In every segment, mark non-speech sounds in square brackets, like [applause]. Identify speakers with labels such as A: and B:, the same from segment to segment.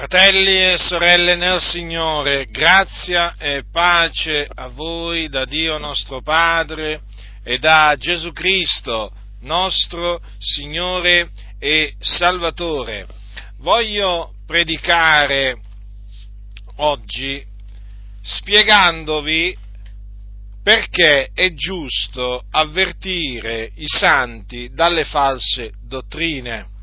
A: Fratelli e sorelle nel Signore, grazia e pace a voi da Dio nostro Padre e da Gesù Cristo, nostro Signore e Salvatore. Voglio predicare oggi spiegandovi perché è giusto avvertire i santi dalle false dottrine.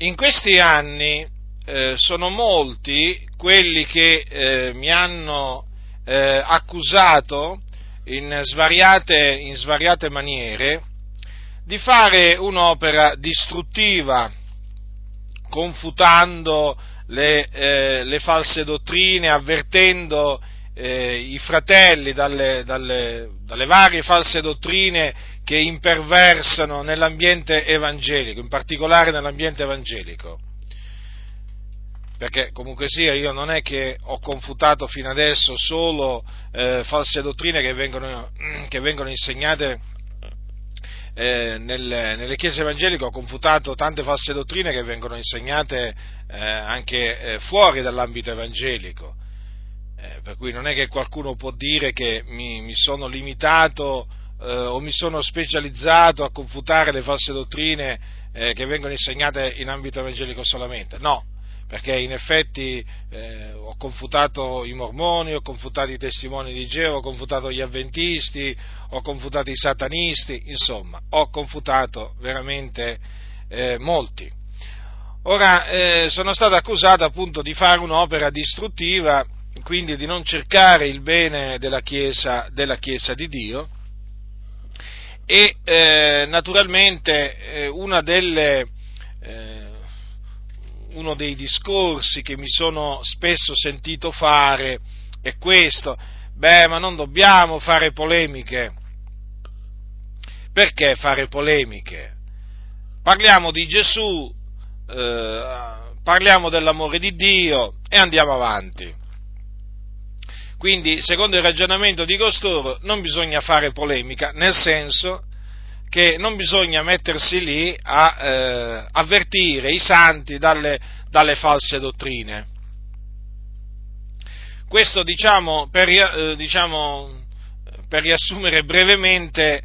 A: In questi anni eh, sono molti quelli che eh, mi hanno eh, accusato in svariate, in svariate maniere di fare un'opera distruttiva, confutando le, eh, le false dottrine, avvertendo eh, i fratelli dalle, dalle, dalle, varie false dottrine che imperversano nell'ambiente evangelico, in particolare nell'ambiente evangelico. Perché comunque sia, io non è che ho confutato fino adesso solo eh, false dottrine che vengono, che vengono insegnate eh, nelle, nelle, chiese evangeliche ho confutato tante false dottrine che vengono insegnate eh, anche eh, fuori dall'ambito evangelico. Eh, per cui non è che qualcuno può dire che mi, mi sono limitato eh, o mi sono specializzato a confutare le false dottrine eh, che vengono insegnate in ambito evangelico solamente. No, perché in effetti eh, ho confutato i mormoni, ho confutato i testimoni di Geo, ho confutato gli avventisti, ho confutato i satanisti, insomma, ho confutato veramente eh, molti. Ora eh, sono stato accusato appunto di fare un'opera distruttiva quindi di non cercare il bene della Chiesa, della chiesa di Dio e eh, naturalmente eh, delle, eh, uno dei discorsi che mi sono spesso sentito fare è questo, beh ma non dobbiamo fare polemiche, perché fare polemiche? Parliamo di Gesù, eh, parliamo dell'amore di Dio e andiamo avanti. Quindi, secondo il ragionamento di costoro, non bisogna fare polemica, nel senso che non bisogna mettersi lì a eh, avvertire i santi dalle, dalle, false dottrine. Questo, diciamo, per, eh, diciamo, per riassumere brevemente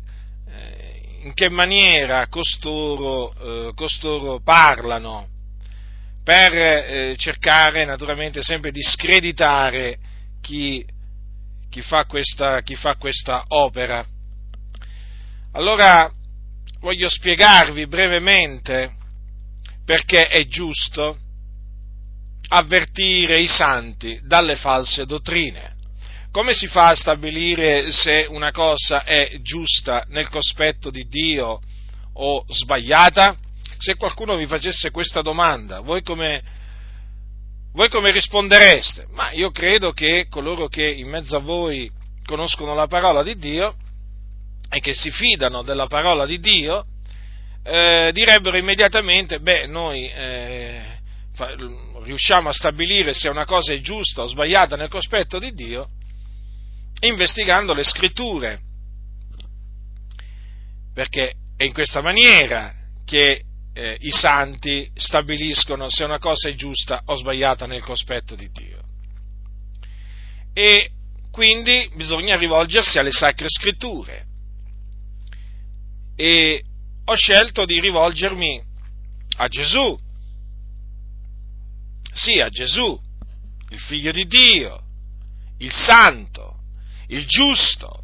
A: eh, in che maniera costoro, eh, costoro parlano, per eh, cercare naturalmente sempre di screditare chi, chi, fa, questa, chi fa questa opera. Allora voglio spiegarvi brevemente perché è giusto avvertire i santi dalle false dottrine. Come si fa a stabilire se una cosa è giusta nel cospetto di Dio o sbagliata? Se qualcuno vi facesse questa domanda, voi come, voi come rispondereste? Ma io credo che coloro che in mezzo a voi conoscono la parola di Dio e che si fidano della parola di Dio, eh, direbbero immediatamente, beh, noi eh, fa, riusciamo a stabilire se una cosa è giusta o sbagliata nel cospetto di Dio, investigando le scritture, perché è in questa maniera che eh, i santi stabiliscono se una cosa è giusta o sbagliata nel cospetto di Dio. E quindi bisogna rivolgersi alle sacre scritture. E ho scelto di rivolgermi a Gesù. Sì, a Gesù, il figlio di Dio, il santo, il giusto,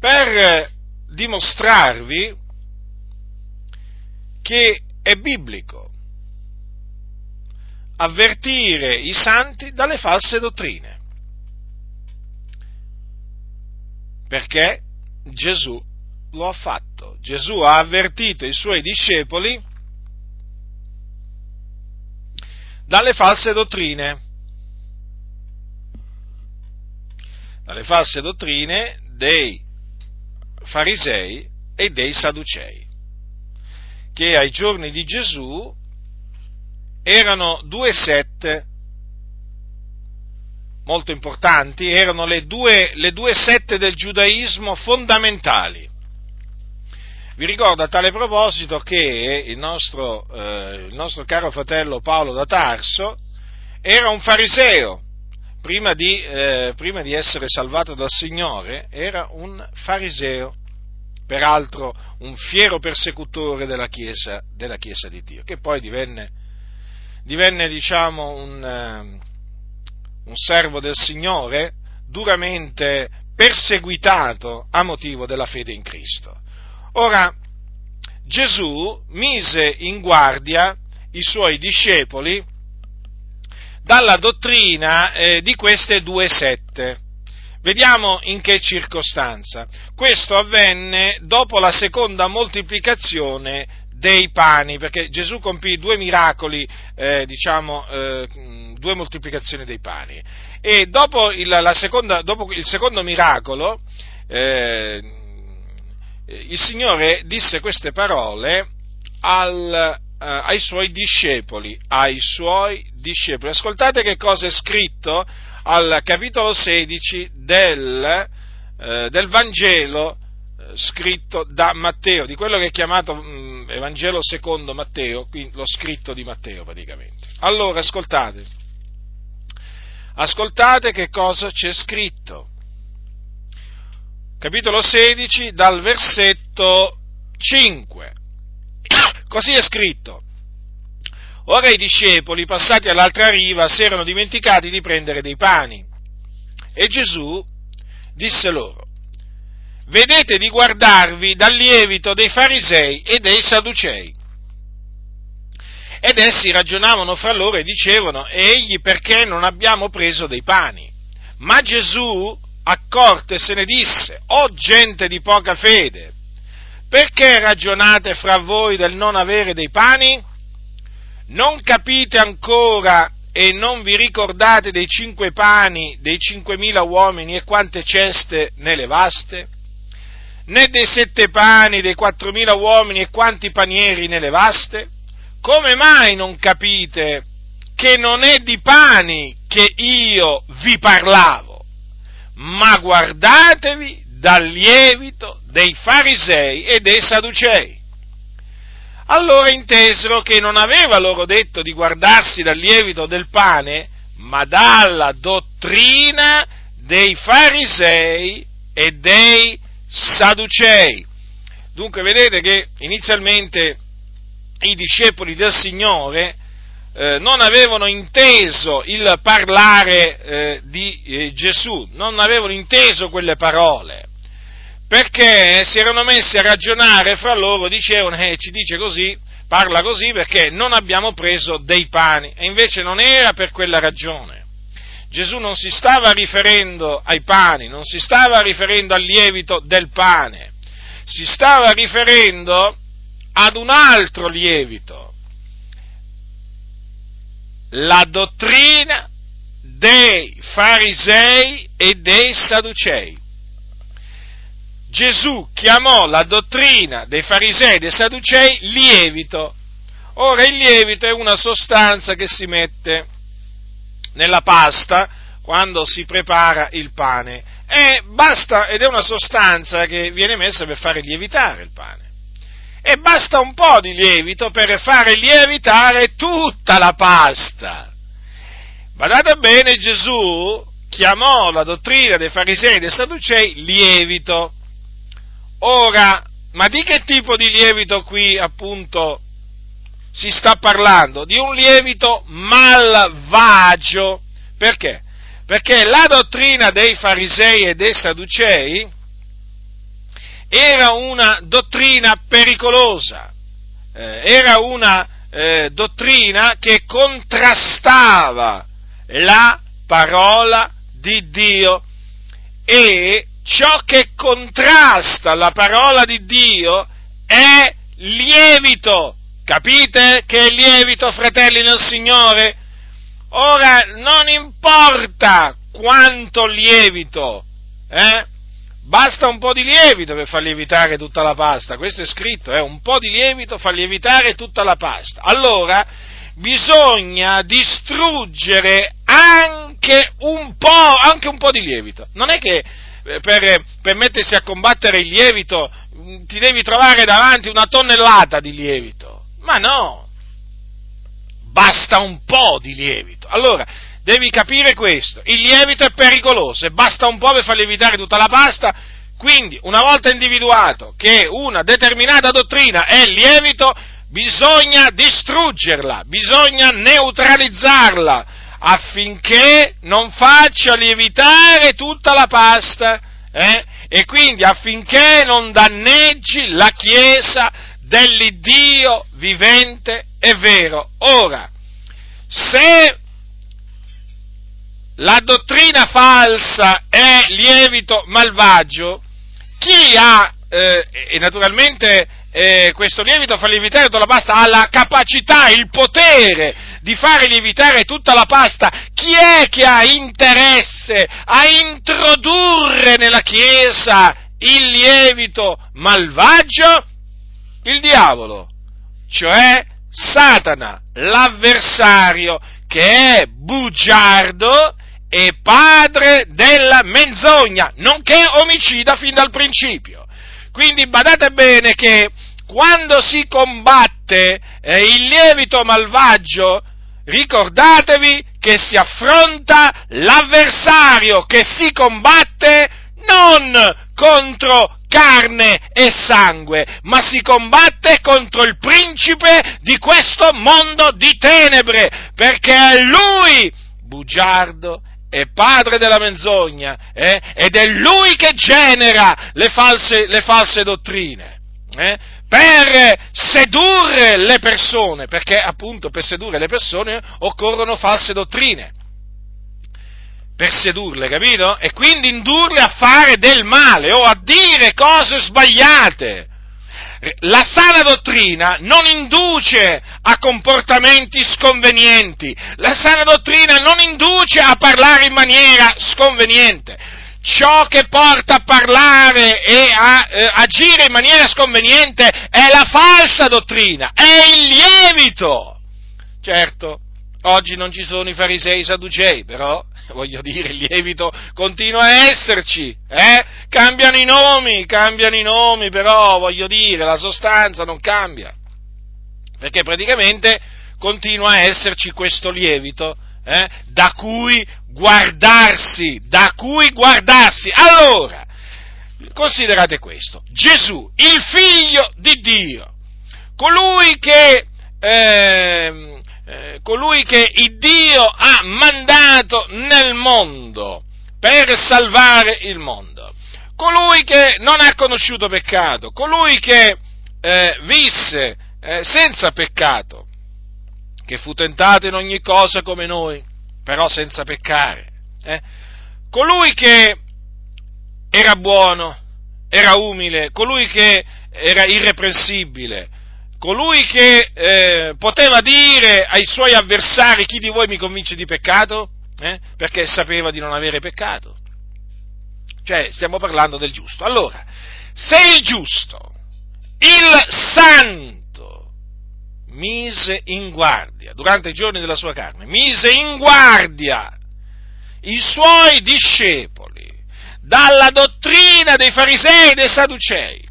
A: per dimostrarvi che è biblico avvertire i santi dalle false dottrine. Perché Gesù lo ha fatto. Gesù ha avvertito i suoi discepoli dalle false dottrine. Dalle false dottrine dei farisei e dei sadducei, che ai giorni di Gesù erano due sette molto importanti, erano le due, le due sette del giudaismo fondamentali. Vi ricordo a tale proposito che il nostro, eh, il nostro caro fratello Paolo da Tarso era un fariseo, prima di, eh, prima di essere salvato dal Signore, era un fariseo peraltro un fiero persecutore della Chiesa, della Chiesa di Dio, che poi divenne, divenne diciamo, un, uh, un servo del Signore duramente perseguitato a motivo della fede in Cristo. Ora, Gesù mise in guardia i suoi discepoli dalla dottrina eh, di queste due sette. Vediamo in che circostanza. Questo avvenne dopo la seconda moltiplicazione dei pani, perché Gesù compì due miracoli, eh, diciamo, eh, due moltiplicazioni dei pani. E dopo il, seconda, dopo il secondo miracolo, eh, il Signore disse queste parole al, eh, ai suoi discepoli, ai suoi discepoli. Ascoltate che cosa è scritto al capitolo 16 del, eh, del Vangelo scritto da Matteo, di quello che è chiamato mh, mm, Evangelo secondo Matteo, quindi lo scritto di Matteo praticamente. Allora, ascoltate, ascoltate che cosa c'è scritto. Capitolo 16 dal versetto 5. [coughs] Così è scritto. Ora i discepoli, passati all'altra riva, si erano dimenticati di prendere dei pani. E Gesù disse loro, vedete di guardarvi dal lievito dei farisei e dei sadducei. Ed essi ragionavano fra loro e dicevano, egli perché non abbiamo preso dei pani? Ma Gesù accorte se ne disse, o gente di poca fede, perché ragionate fra voi del non avere dei pani? Non capite ancora e non vi ricordate dei cinque pani dei cinquemila uomini e quante ceste ne levaste? Né dei sette pani dei quattromila uomini e quanti panieri ne levaste? Come mai non capite che non è di pani che io vi parlavo, ma guardatevi dal lievito dei farisei e dei sadducei? allora intesero che non aveva loro detto di guardarsi dal lievito del pane, ma dalla dottrina dei farisei e dei sadducei. Dunque vedete che inizialmente i discepoli del Signore eh, non avevano inteso il parlare eh, di eh, Gesù, non avevano inteso quelle parole perché si erano messi a ragionare fra loro, dicevano, eh, ci dice così, parla così perché non abbiamo preso dei pani, e invece non era per quella ragione. Gesù non si stava riferendo ai pani, non si stava riferendo al lievito del pane, si stava riferendo ad un altro lievito, la dottrina dei farisei e dei sadducei. Gesù chiamò la dottrina dei farisei e dei sadducei lievito. Ora il lievito è una sostanza che si mette nella pasta quando si prepara il pane e basta, ed è una sostanza che viene messa per fare lievitare il pane. E basta un po' di lievito per fare lievitare tutta la pasta. Badate bene, Gesù chiamò la dottrina dei farisei e dei sadducei lievito. Ora, ma di che tipo di lievito qui appunto si sta parlando? Di un lievito malvagio. Perché? Perché la dottrina dei farisei e dei sadducei era una dottrina pericolosa, eh, era una eh, dottrina che contrastava la parola di Dio e ciò che contrasta la parola di Dio è lievito. Capite che è lievito, fratelli nel Signore? Ora, non importa quanto lievito, eh? Basta un po' di lievito per far lievitare tutta la pasta, questo è scritto, eh? un po' di lievito fa lievitare tutta la pasta. Allora, bisogna distruggere anche un po', anche un po' di lievito. Non è che per, per mettersi a combattere il lievito ti devi trovare davanti una tonnellata di lievito. Ma no, basta un po' di lievito. Allora, devi capire questo, il lievito è pericoloso e basta un po' per far lievitare tutta la pasta, quindi una volta individuato che una determinata dottrina è lievito, bisogna distruggerla, bisogna neutralizzarla affinché non faccia lievitare tutta la pasta eh? e quindi affinché non danneggi la Chiesa dell'Iddio vivente e vero. Ora, se la dottrina falsa è lievito malvagio, chi ha, eh, e naturalmente eh, questo lievito fa lievitare tutta la pasta, ha la capacità, il potere di fare lievitare tutta la pasta, chi è che ha interesse a introdurre nella Chiesa il lievito malvagio? Il diavolo, cioè Satana, l'avversario che è bugiardo e padre della menzogna, nonché omicida fin dal principio. Quindi badate bene che quando si combatte eh, il lievito malvagio, ricordatevi che si affronta l'avversario che si combatte non contro carne e sangue, ma si combatte contro il principe di questo mondo di tenebre, perché è lui, bugiardo, è padre della menzogna, eh? ed è lui che genera le false, le false dottrine. Eh? per sedurre le persone, perché appunto per sedurre le persone occorrono false dottrine. Per sedurle, capito? E quindi indurle a fare del male o a dire cose sbagliate. La sana dottrina non induce a comportamenti sconvenienti, la sana dottrina non induce a parlare in maniera sconveniente ciò che porta a parlare e a eh, agire in maniera sconveniente è la falsa dottrina, è il lievito. Certo, oggi non ci sono i farisei e i sadducei, però [laughs] voglio dire, il lievito continua a esserci, eh? Cambiano i nomi, cambiano i nomi, però voglio dire, la sostanza non cambia. Perché praticamente continua a esserci questo lievito eh? da cui guardarsi, da cui guardarsi. Allora, considerate questo, Gesù, il figlio di Dio, colui che, eh, eh, colui che Dio ha mandato nel mondo per salvare il mondo, colui che non ha conosciuto peccato, colui che eh, visse eh, senza peccato, che fu tentato in ogni cosa come noi, però senza peccare. Eh? Colui che era buono, era umile, colui che era irreprensibile, colui che eh, poteva dire ai suoi avversari chi di voi mi convince di peccato, eh? perché sapeva di non avere peccato. Cioè, stiamo parlando del giusto. Allora, se il giusto, il santo, mise in guardia, durante i giorni della sua carne, mise in guardia i suoi discepoli dalla dottrina dei farisei e dei sadducei.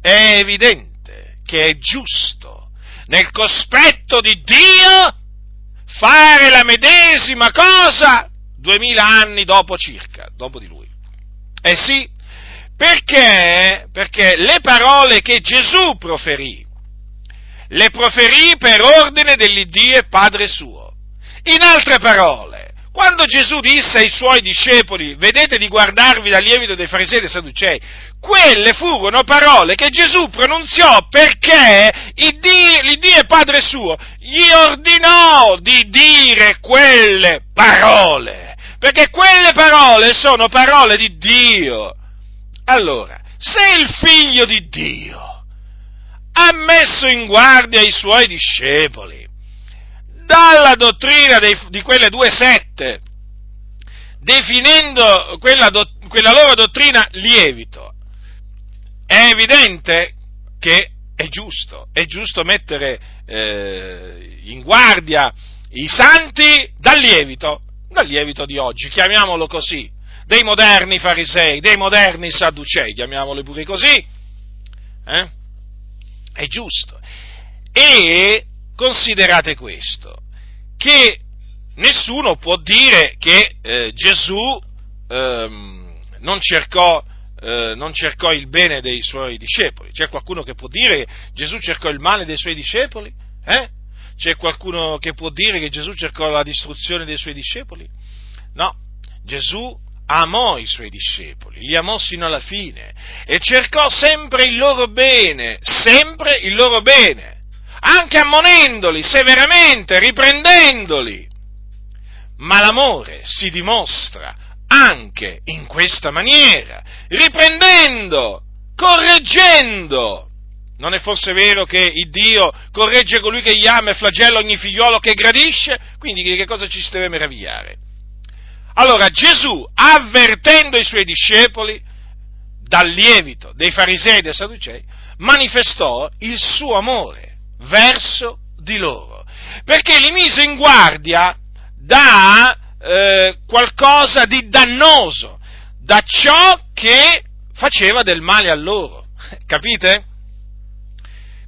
A: È evidente che è giusto nel cospetto di Dio fare la medesima cosa duemila anni dopo circa, dopo di lui. Eh sì, perché? Perché le parole che Gesù proferì le proferì per ordine dell'Iddio e Padre suo. In altre parole, quando Gesù disse ai suoi discepoli, vedete di guardarvi dal lievito dei farisei e dei sadducei, quelle furono parole che Gesù pronunziò perché l'Iddio e Padre suo gli ordinò di dire quelle parole, perché quelle parole sono parole di Dio. Allora, se il figlio di Dio ha messo in guardia i suoi discepoli dalla dottrina dei, di quelle due sette, definendo quella, do, quella loro dottrina lievito. È evidente che è giusto, è giusto mettere eh, in guardia i santi dal lievito, dal lievito di oggi, chiamiamolo così, dei moderni farisei, dei moderni sadducei, chiamiamoli pure così. Eh? È giusto. E considerate questo, che nessuno può dire che eh, Gesù ehm, non, cercò, eh, non, cercò, il bene dei suoi discepoli. C'è qualcuno che può dire che Gesù cercò il male dei suoi discepoli? Eh? C'è qualcuno che può dire che Gesù cercò la distruzione dei suoi discepoli? No, Gesù amò i suoi discepoli, li amò sino alla fine e cercò sempre il loro bene, sempre il loro bene, anche ammonendoli severamente, riprendendoli. Ma l'amore si dimostra anche in questa maniera, riprendendo, correggendo. Non è forse vero che il Dio corregge colui che gli ama e flagella ogni figliolo che gradisce? Quindi che cosa ci si deve meravigliare? Allora Gesù, avvertendo i suoi discepoli dal lievito dei farisei e dei sadducei, manifestò il suo amore verso di loro, perché li mise in guardia da eh, qualcosa di dannoso, da ciò che faceva del male a loro. [laughs] Capite?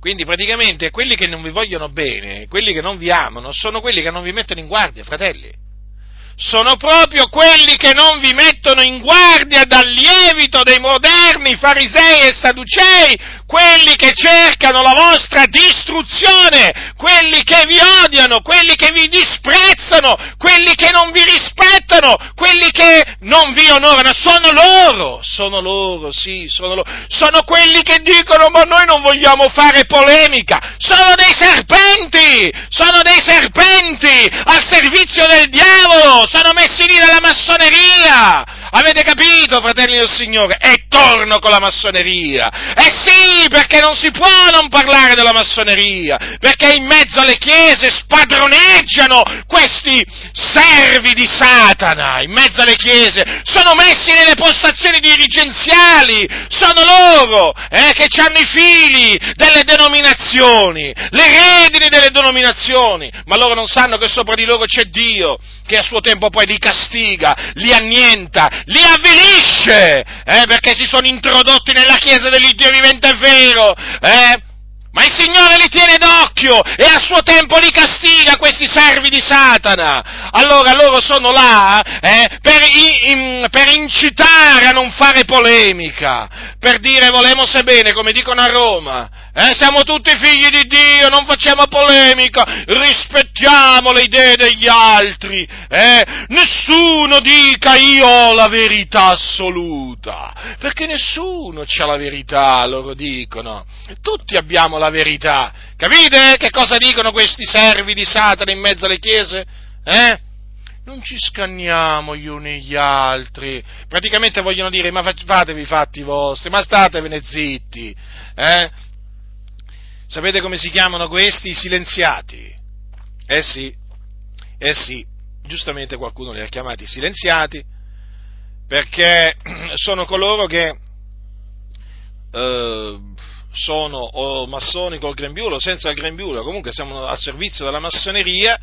A: Quindi praticamente quelli che non vi vogliono bene, quelli che non vi amano, sono quelli che non vi mettono in guardia, fratelli sono proprio quelli che non vi mettono in guardia dal lievito dei moderni farisei e sadducei, quelli che cercano la vostra distruzione, quelli che vi odiano, quelli che vi disprezzano, quelli che non vi rispettano, quelli che non vi onorano, sono loro, sono loro, sì, sono loro, sono quelli che dicono ma noi non vogliamo fare polemica, sono dei serpenti, sono dei serpenti al servizio del diavolo, sono messi lì dalla massoneria. Avete capito, fratelli del Signore? E torno con la massoneria. Eh sì, perché non si può non parlare della massoneria, perché in mezzo alle chiese spadroneggiano questi servi di Satana, in mezzo alle chiese, sono messi nelle postazioni dirigenziali, sono loro eh, che hanno i fili delle denominazioni, le redini delle denominazioni, ma loro non sanno che sopra di loro c'è Dio, che a suo tempo poi li castiga, li annienta, li avvilisce, eh, perché si sono introdotti nella Chiesa dell'Iddio vivente e vero, eh? Ma il Signore li tiene d'occhio e a suo tempo li castiga questi servi di Satana. Allora loro sono là eh, per, in, per, incitare a non fare polemica, per dire volemo se bene, come dicono a Roma. Eh, siamo tutti figli di Dio, non facciamo polemica, rispettiamo le idee degli altri. Eh? Nessuno dica io ho la verità assoluta, perché nessuno ha la verità, loro dicono. Tutti abbiamo la verità. Capite che cosa dicono questi servi di Satana in mezzo alle chiese? Eh? Non ci scanniamo gli uni gli altri. Praticamente vogliono dire, ma fatevi i fatti vostri, ma statevene zitti. Eh? Sapete come si chiamano questi? Silenziati. Eh sì, eh sì, giustamente qualcuno li ha chiamati silenziati, perché [clears throat] sono coloro che eh, sono o massoni col grembiule o senza il grembiule, comunque siamo al servizio della massoneria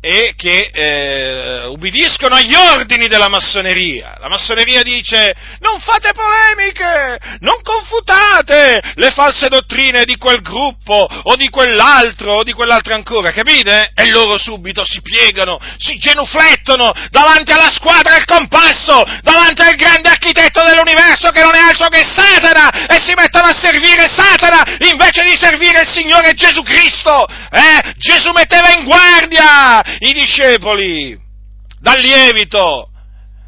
A: e che eh, ubbidiscono agli ordini della massoneria. La massoneria dice non fate polemiche, non confutate le false dottrine di quel gruppo o di quell'altro o di quell'altro ancora, capite? E loro subito si piegano, si genuflettono davanti alla squadra del compasso, davanti al grande architetto dell'universo che non è altro che Satana e si mettono a servire Satana invece di servire il Signore Gesù Cristo. Eh? Gesù metteva in guardia i discepoli dal lievito,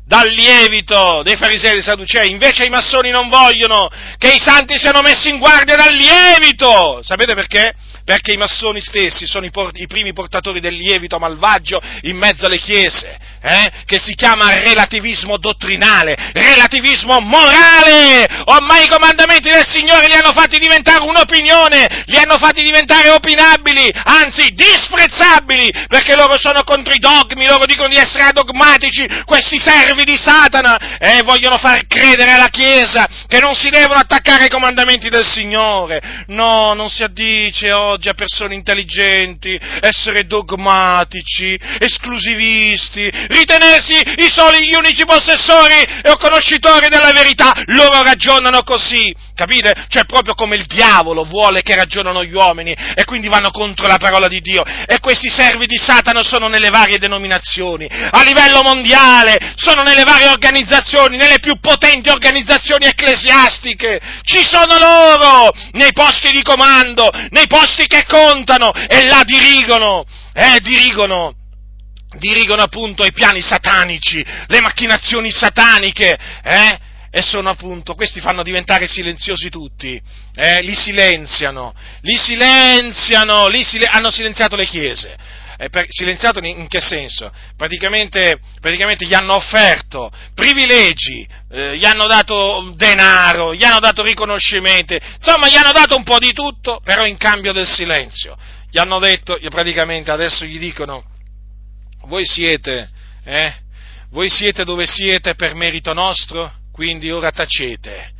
A: dal lievito dei farisei e dei sadducei, invece i massoni non vogliono che i santi siano messi in guardia dal lievito. Sapete perché? Perché i massoni stessi sono i, por- i primi portatori del lievito malvagio in mezzo alle chiese eh, che si chiama relativismo dottrinale, relativismo morale. Ormai i comandamenti del Signore li hanno fatti diventare un'opinione, li hanno fatti diventare opinabili, anzi disprezzabili, perché loro sono contro i dogmi, loro dicono di essere adogmatici, questi servi di Satana, e eh, vogliono far credere alla Chiesa che non si devono attaccare ai comandamenti del Signore. No, non si addice oggi oggi a persone intelligenti, essere dogmatici, esclusivisti, ritenersi i soli, gli unici possessori e conoscitori della verità. Loro ragionano così, capite? Cioè proprio come il diavolo vuole che ragionano gli uomini e quindi vanno contro la parola di Dio. E questi servi di Satana sono nelle varie denominazioni, a livello mondiale, sono nelle varie organizzazioni, nelle più potenti organizzazioni ecclesiastiche. Ci sono loro nei posti di comando, nei posti che contano e là dirigono, eh, dirigono dirigono appunto i piani satanici, le macchinazioni sataniche, eh? E sono appunto, questi fanno diventare silenziosi tutti, eh? li silenziano, li silenziano, li sil- hanno silenziato le chiese. Eh, per, silenziato in, in, che senso? Praticamente, praticamente, gli hanno offerto privilegi, eh, gli hanno dato denaro, gli hanno dato riconoscimenti, insomma gli hanno dato un po' di tutto, però in cambio del silenzio. Gli hanno detto, praticamente adesso gli dicono, voi siete, eh? Voi siete dove siete per merito nostro? Quindi ora tacete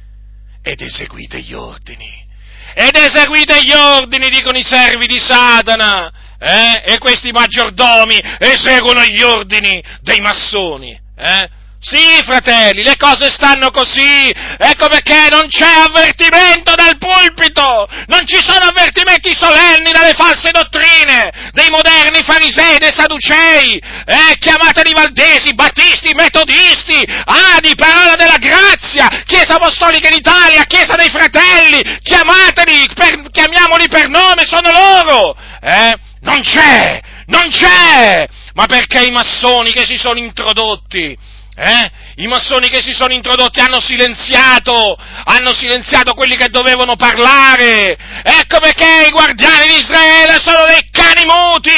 A: ed eseguite gli ordini. Ed eseguite gli ordini, dicono i servi di Satana. Eh? E questi maggiordomi eseguono gli ordini dei massoni. Eh? Sì, fratelli, le cose stanno così. Ecco perché non c'è avvertimento dal pulpito. Non ci sono avvertimenti solenni dalle false dottrine dei moderni farisei, dei saducei, eh, chiamateli valdesi, battisti, metodisti, ah, di parola della grazia, Chiesa Apostolica d'Italia, Chiesa dei Fratelli, chiamateli, per, chiamiamoli per nome, sono loro. Eh? Non c'è, non c'è. Ma perché i massoni che si sono introdotti eh? I massoni che si sono introdotti hanno silenziato, hanno silenziato quelli che dovevano parlare. Ecco perché i guardiani di Israele sono dei cani muti,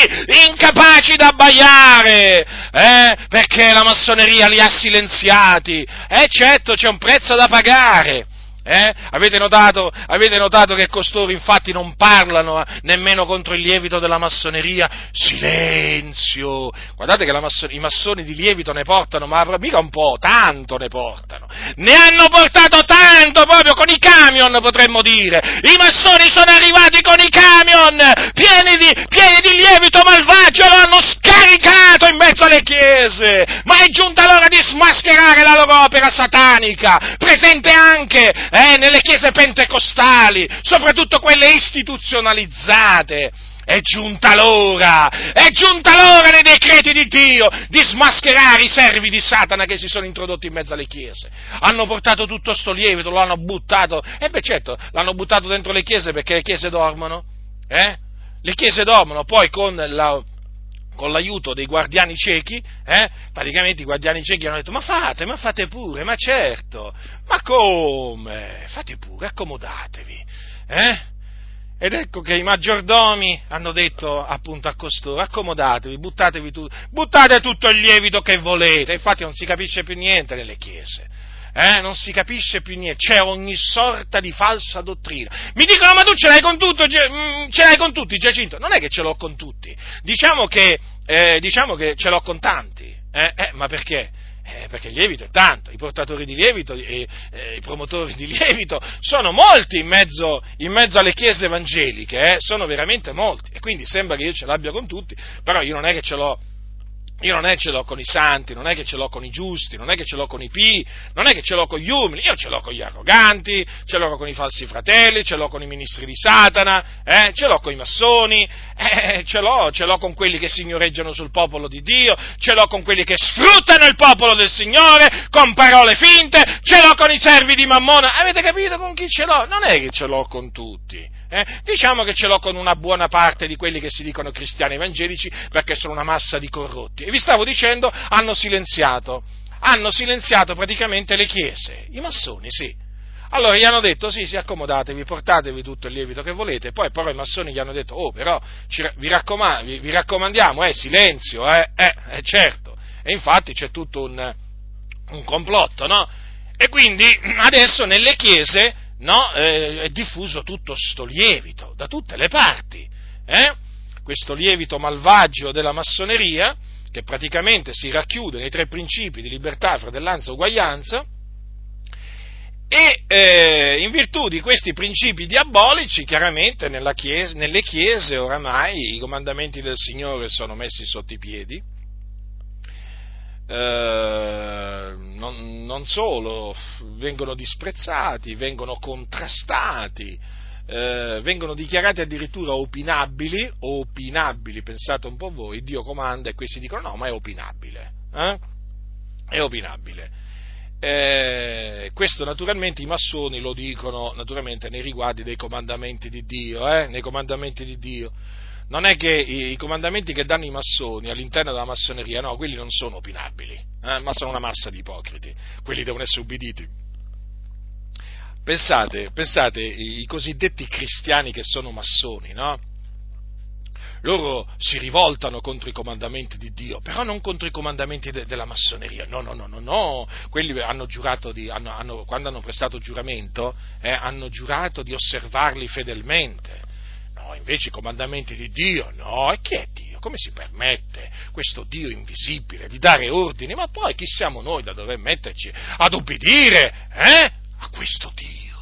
A: incapaci da abbaiare, eh? perché la massoneria li ha silenziati. E eh, certo c'è un prezzo da pagare. Eh? Avete, notato, avete, notato, che costoro infatti non parlano nemmeno contro il lievito della massoneria? Silenzio! Guardate che masso- i massoni di lievito ne portano, ma mica un po', tanto ne portano. Ne hanno portato tanto proprio con i camion, potremmo dire. I massoni sono arrivati con i camion pieni di, pieni di lievito malvagio e lo hanno scaricato in mezzo alle chiese. Ma è giunta l'ora di smascherare la loro opera satanica, presente anche eh, nelle chiese pentecostali, soprattutto quelle istituzionalizzate. È giunta l'ora, è giunta l'ora nei decreti di Dio di smascherare i servi di Satana che si sono introdotti in mezzo alle chiese. Hanno portato tutto sto lievito, lo hanno buttato, e beh certo, l'hanno buttato dentro le chiese perché le chiese dormono, eh? Le chiese dormono, poi con la, con l'aiuto dei guardiani ciechi, eh, praticamente i guardiani ciechi hanno detto ma fate, ma fate pure, ma certo, ma come? Fate pure, accomodatevi. Eh? Ed ecco che i maggiordomi hanno detto appunto a costoro, accomodatevi, buttatevi tu, buttate tutto il lievito che volete, infatti non si capisce più niente nelle chiese eh, non si capisce più niente, c'è ogni sorta di falsa dottrina. Mi dicono, ma tu ce l'hai con tutto, mm, ce l'hai con tutti, Giacinto? Non è che ce l'ho con tutti, diciamo che, eh, diciamo che ce l'ho con tanti, eh, eh, ma perché? Eh, perché il lievito è tanto, i portatori di lievito e eh, i promotori di lievito sono molti in mezzo, in mezzo alle chiese evangeliche, eh, sono veramente molti, e quindi sembra che io ce l'abbia con tutti, però io non è che ce l'ho io non è che ce l'ho con i santi, non è che ce l'ho con i giusti, non è che ce l'ho con i pi, non è che ce l'ho con gli umili, io ce l'ho con gli arroganti, ce l'ho con i falsi fratelli, ce l'ho con i ministri di Satana, eh, ce l'ho con i massoni, eh, ce, l'ho, ce l'ho con quelli che signoreggiano sul popolo di Dio, ce l'ho con quelli che sfruttano il popolo del Signore con parole finte, ce l'ho con i servi di Mammona. Avete capito con chi ce l'ho? Non è che ce l'ho con tutti. Eh? Diciamo che ce l'ho con una buona parte di quelli che si dicono cristiani evangelici perché sono una massa di corrotti. E vi stavo dicendo, hanno silenziato, hanno silenziato praticamente le chiese, i massoni, sì. Allora gli hanno detto sì, sì, accomodatevi, portatevi tutto il lievito che volete, poi però i massoni gli hanno detto oh però ci, vi, raccomand- vi, vi, raccomandiamo, eh, silenzio, eh, eh, eh, certo. E infatti c'è tutto un, un complotto, no? E quindi [clears throat] adesso nelle chiese no, eh, è diffuso tutto sto lievito da tutte le parti. Eh? Questo lievito malvagio della massoneria, che praticamente si racchiude nei tre principi di libertà, fratellanza e uguaglianza, E eh, in virtù di questi principi diabolici, chiaramente chiesa, nelle chiese oramai i comandamenti del Signore sono messi sotto i piedi. Eh, non, non, solo, vengono disprezzati, vengono contrastati, eh, vengono dichiarati addirittura opinabili, opinabili, pensate un po' voi, Dio comanda e questi dicono no, ma è opinabile, eh? è opinabile. Eh, questo naturalmente i massoni lo dicono naturalmente nei riguardi dei comandamenti di Dio, eh? nei comandamenti di Dio. Non è che i, comandamenti che danno i massoni all'interno della massoneria, no, quelli non sono opinabili, eh? ma sono una massa di ipocriti, quelli devono essere ubbiditi. Pensate, pensate, i, i cosiddetti cristiani che sono massoni, no? loro si rivoltano contro i comandamenti di Dio, però non contro i comandamenti de- della massoneria, no, no, no, no, no, quelli hanno giurato di, hanno, hanno, quando hanno prestato giuramento, eh, hanno giurato di osservarli fedelmente, invece i comandamenti di Dio, no, e chi è Dio? Come si permette questo Dio invisibile di dare ordini? Ma poi chi siamo noi da dover metterci ad obbedire, eh, a questo Dio?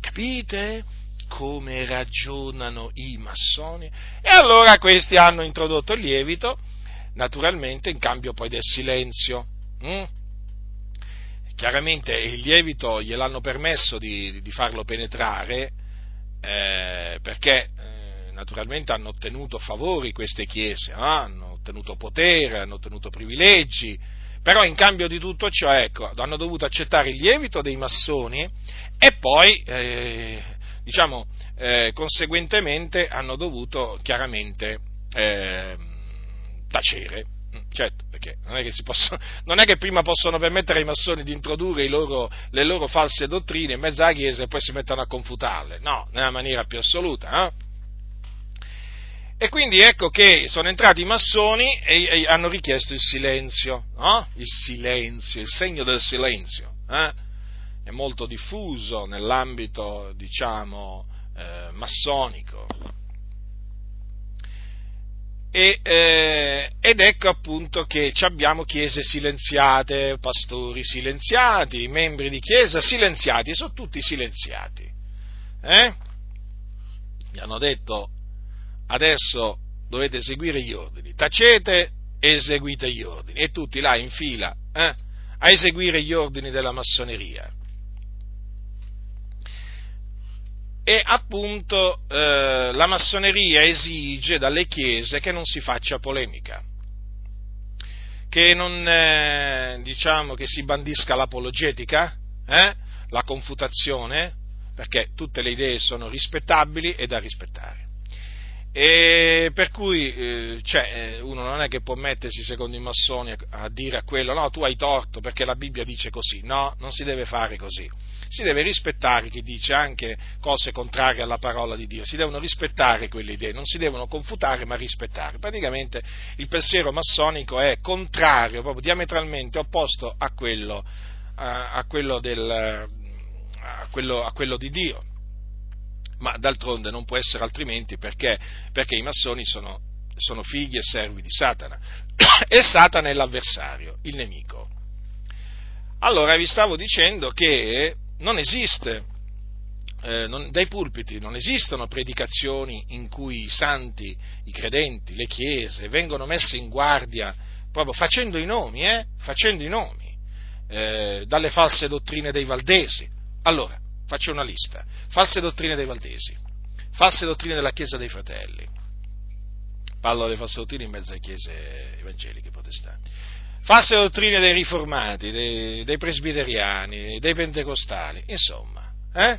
A: Capite? come ragionano i massoni? E allora questi hanno introdotto il lievito, naturalmente in cambio poi del silenzio. Mm? Chiaramente il lievito gliel'hanno permesso di, di farlo penetrare eh, perché eh, naturalmente hanno ottenuto favori queste chiese, no? hanno ottenuto potere, hanno ottenuto privilegi, però in cambio di tutto ciò ecco, hanno dovuto accettare il lievito dei massoni e poi eh, diciamo, eh, conseguentemente hanno dovuto chiaramente eh, tacere. Mm, certo, perché non è, che possono, [laughs] non è che prima possono permettere ai massoni di introdurre loro, le loro false dottrine in mezzo alla Chiesa e poi si mettono a confutarle, no, nella maniera più assoluta. No? E quindi ecco che sono entrati i massoni e, e hanno richiesto il silenzio, no? il silenzio, il segno del silenzio. Eh? è molto diffuso nell'ambito, diciamo, eh, massonico. E, eh, ed ecco appunto che abbiamo chiese silenziate, pastori silenziati, membri di chiesa silenziati, sono tutti silenziati. Eh? Gli hanno detto adesso dovete seguire gli ordini, tacete e eseguite gli ordini, e tutti là in fila eh, a eseguire gli ordini della massoneria. E appunto eh, la massoneria esige dalle chiese che non si faccia polemica, che non eh, diciamo che si bandisca l'apologetica, eh, la confutazione, perché tutte le idee sono rispettabili e da rispettare. E per cui eh, cioè, uno non è che può mettersi secondo i massoni a dire a quello no, tu hai torto perché la Bibbia dice così, no, non si deve fare così si deve rispettare chi dice anche cose contrarie alla parola di Dio, si devono rispettare quelle idee, non si devono confutare ma rispettare. Praticamente il pensiero massonico è contrario, proprio diametralmente opposto a quello, a, a quello, del, a quello, a quello di Dio. Ma d'altronde non può essere altrimenti perché, perché i massoni sono, sono figli e servi di Satana [coughs] e Satana è l'avversario, il nemico. Allora vi stavo dicendo che non esiste, eh, non, dai pulpiti non esistono predicazioni in cui i santi, i credenti, le chiese vengono messe in guardia proprio facendo i nomi, eh, facendo i nomi eh, dalle false dottrine dei valdesi. Allora, faccio una lista. False dottrine dei valdesi, false dottrine della Chiesa dei Fratelli. Parlo delle false dottrine in mezzo alle chiese evangeliche protestanti false dottrine dei riformati, dei, dei presbiteriani, dei pentecostali, insomma. Eh?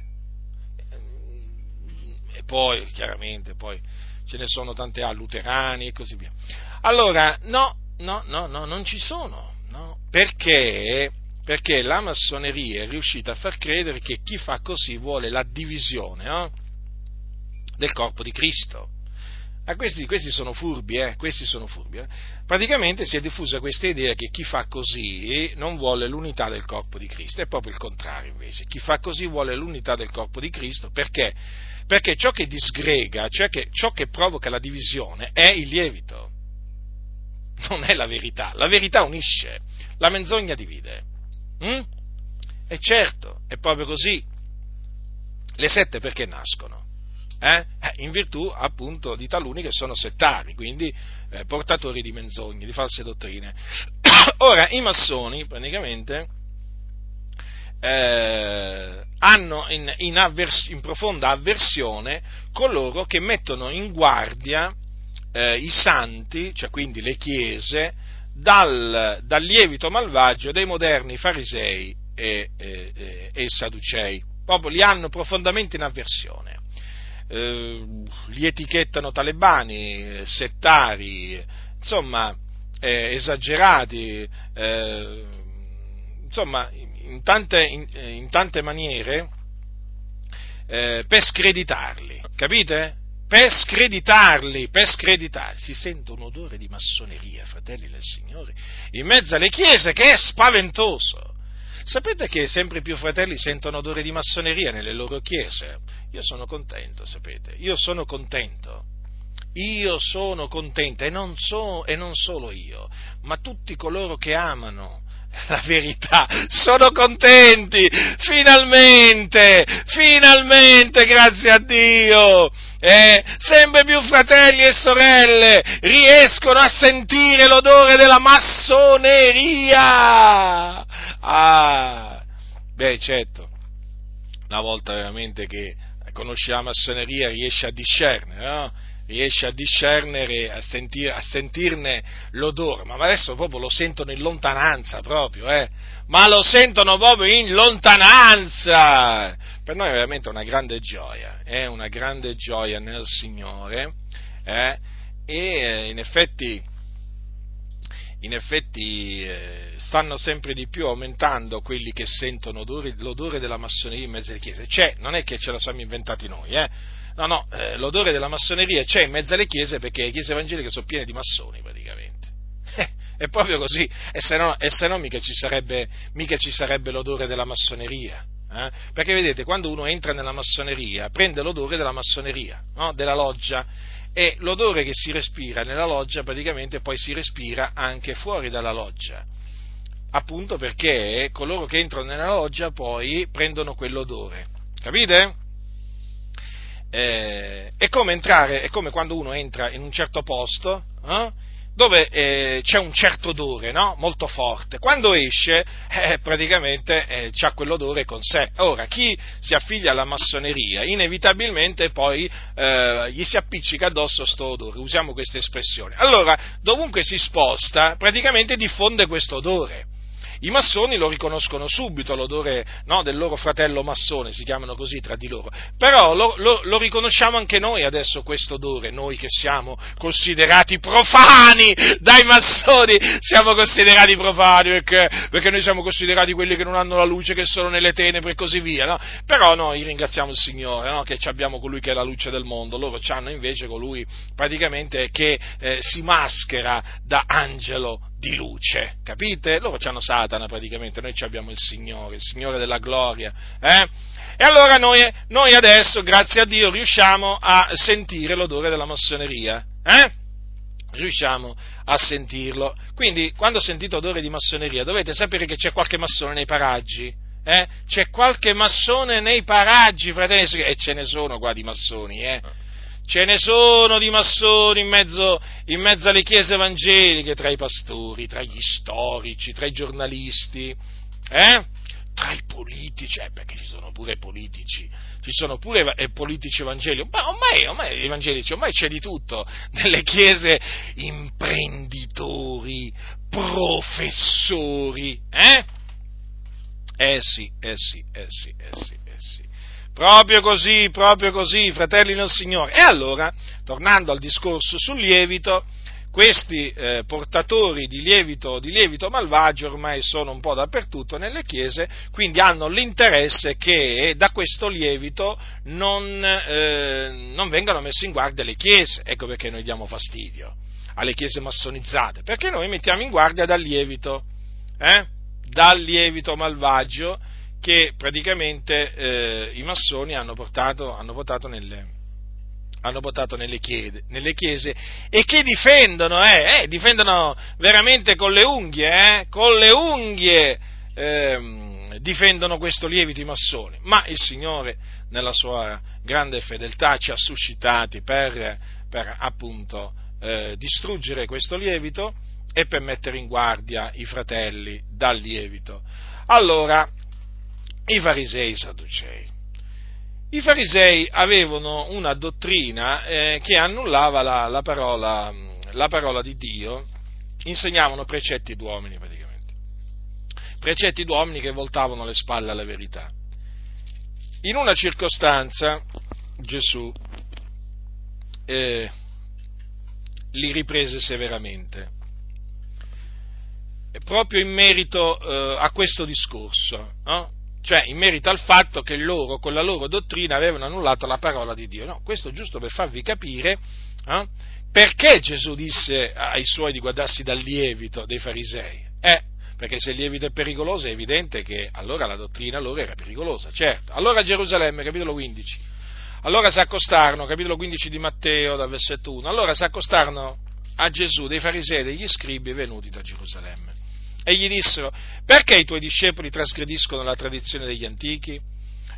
A: E poi, chiaramente, poi ce ne sono tante a luterani e così via. Allora, no, no, no, no, non ci sono, no? Perché, perché la massoneria è riuscita a far credere che chi fa così vuole la divisione no? del corpo di Cristo. Ah, questi, questi, sono furbi, eh? questi sono furbi. Eh? Praticamente si è diffusa questa idea che chi fa così non vuole l'unità del corpo di Cristo, è proprio il contrario invece. Chi fa così vuole l'unità del corpo di Cristo perché? Perché ciò che disgrega, cioè che, ciò che provoca la divisione è il lievito, non è la verità. La verità unisce, la menzogna divide. Mm? E certo, è proprio così. Le sette perché nascono? Eh? eh in virtù appunto di taluni che sono settari, quindi eh, portatori di menzogne, di false dottrine. [coughs] Ora, i massoni praticamente eh, hanno in, in, avvers- in, profonda avversione coloro che mettono in guardia eh, i santi, cioè quindi le chiese, dal, dal, lievito malvagio dei moderni farisei e, e, e sadducei. Proprio li hanno profondamente in avversione. Eh, li etichettano talebani, settari, insomma, eh, esagerati, eh, insomma, in tante, in, in tante maniere eh, per screditarli, capite? Per screditarli, per screditarli. Si sente un odore di massoneria, fratelli del Signore, in mezzo alle chiese che è spaventoso. Sapete che sempre più fratelli sentono odore di massoneria nelle loro chiese? Io sono contento, sapete, io sono contento. Io sono contento e non, so, e non solo io, ma tutti coloro che amano [laughs] la verità, sono contenti, finalmente, finalmente, grazie a Dio, eh, sempre più fratelli e sorelle riescono a sentire l'odore della massoneria. Ah, beh, certo, una volta veramente che conosci la massoneria riesce a discernere, no? riesce a discernere, a, sentir, a sentirne l'odore, ma adesso proprio lo sentono in lontananza proprio, eh? ma lo sentono proprio in lontananza! Per noi è veramente una grande gioia, è una grande gioia nel Signore, eh? e eh, in effetti, in effetti eh, stanno sempre di più aumentando quelli che sentono odore, l'odore della massoneria in mezzo alle chiese. C'è, non è che ce la siamo inventati noi, eh? No, no, eh, l'odore della massoneria c'è in mezzo alle chiese perché le chiese evangeliche sono piene di massoni praticamente. [laughs] Eh, è proprio così, e se no, e se no mica, ci sarebbe, mica, ci sarebbe, l'odore della massoneria. Eh? Perché vedete, quando uno entra nella massoneria, prende l'odore della massoneria, no? della loggia, e l'odore che si respira nella loggia praticamente poi si respira anche fuori dalla loggia. Appunto perché coloro che entrano nella loggia poi prendono quell'odore. Capite? eh, è come entrare, è come quando uno entra in un certo posto, eh, dove eh, c'è un certo odore, no? molto forte. Quando esce, [laughs] eh, praticamente eh, ha quell'odore con sé. Ora, chi si affiglia alla massoneria, inevitabilmente poi eh, gli si appiccica addosso questo odore, usiamo questa espressione. Allora, dovunque si sposta, praticamente diffonde questo odore. I massoni lo riconoscono subito, l'odore no, del loro fratello massone, si chiamano così tra di loro, però lo, lo, lo riconosciamo anche noi adesso questo odore, noi che siamo considerati profani dai massoni, siamo considerati profani perché, perché noi siamo considerati quelli che non hanno la luce, che sono nelle tenebre e così via, no? però noi ringraziamo il Signore no? che abbiamo colui che è la luce del mondo, loro hanno invece colui praticamente che eh, si maschera da angelo di luce, capite? Loro hanno Satana praticamente, noi abbiamo il Signore, il Signore della gloria, eh? E allora noi, noi, adesso, grazie a Dio, riusciamo a sentire l'odore della massoneria, eh? Riusciamo a sentirlo. Quindi, quando sentite odore di massoneria, dovete sapere che c'è qualche massone nei paraggi, eh? C'è qualche massone nei paraggi, fratelli, e ce ne sono qua di massoni, eh? Ce ne sono di massoni in mezzo, in mezzo, alle chiese evangeliche, tra i pastori, tra gli storici, tra i giornalisti, eh? tra i politici, eh, perché ci sono pure politici, ci sono pure eh, politici evangelici, ma ormai, ormai evangelici, ormai c'è di tutto, nelle chiese imprenditori, professori, eh? Eh sì, eh sì, eh sì, eh sì. Proprio così, proprio così, fratelli nel Signore. E allora, tornando al discorso sul lievito, questi eh, portatori di lievito, di lievito, malvagio ormai sono un po' dappertutto nelle chiese, quindi hanno l'interesse che da questo lievito non, eh, non vengano messe in guardia le chiese. Ecco perché noi diamo fastidio alle chiese massonizzate, perché noi mettiamo in guardia dal lievito, eh? dal lievito malvagio che praticamente eh, i massoni hanno portato, hanno portato, nelle, hanno portato nelle, chiede, nelle, chiese e che difendono, eh, eh, difendono veramente con le unghie, eh, con le unghie ehm, difendono questo lievito i massoni, ma il Signore nella sua grande fedeltà ci ha suscitati per, per appunto eh, distruggere questo lievito e per mettere in guardia i fratelli dal lievito. Allora, i farisei e i sadducei. I farisei avevano una dottrina eh, che annullava la, la, parola, la parola di Dio, insegnavano precetti d'uomini praticamente precetti d'uomini che voltavano le spalle alla verità. In una circostanza Gesù eh, li riprese severamente, proprio in merito eh, a questo discorso, no? Cioè in merito al fatto che loro con la loro dottrina avevano annullato la parola di Dio. No, questo giusto per farvi capire eh, perché Gesù disse ai suoi di guardarsi dal lievito dei farisei. Eh, perché se il lievito è pericoloso è evidente che allora la dottrina loro era pericolosa, certo. Allora a Gerusalemme, capitolo 15, allora si accostarono, capitolo 15 di Matteo, dal versetto 1, allora si accostarono a Gesù dei farisei e degli scribi venuti da Gerusalemme e gli dissero, perché i tuoi discepoli trasgrediscono la tradizione degli antichi?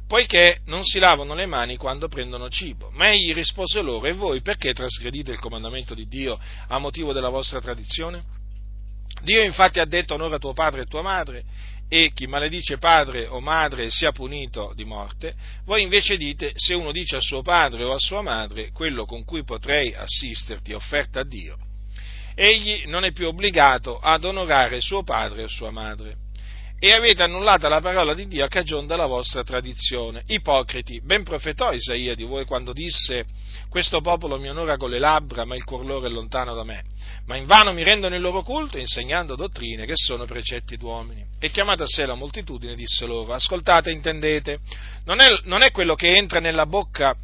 A: Poiché non si lavano le mani quando prendono cibo. Ma egli rispose loro, e voi perché trasgredite il comandamento di Dio a motivo della vostra tradizione? Dio infatti ha detto onora tuo padre e tua madre e chi maledice padre o madre sia punito di morte, voi invece dite se uno dice a suo padre o a sua madre quello con cui potrei assisterti offerta a Dio, egli non è più obbligato ad onorare suo padre o sua madre. E avete annullata la parola di Dio a cagione della vostra tradizione. Ipocriti, ben profetò Isaia di voi quando disse questo popolo mi onora con le labbra, ma il cuor loro è lontano da me ma invano mi rendono il loro culto insegnando dottrine che sono precetti d'uomini. E chiamata a sé la moltitudine disse loro, ascoltate intendete, non è, non è quello che entra nella bocca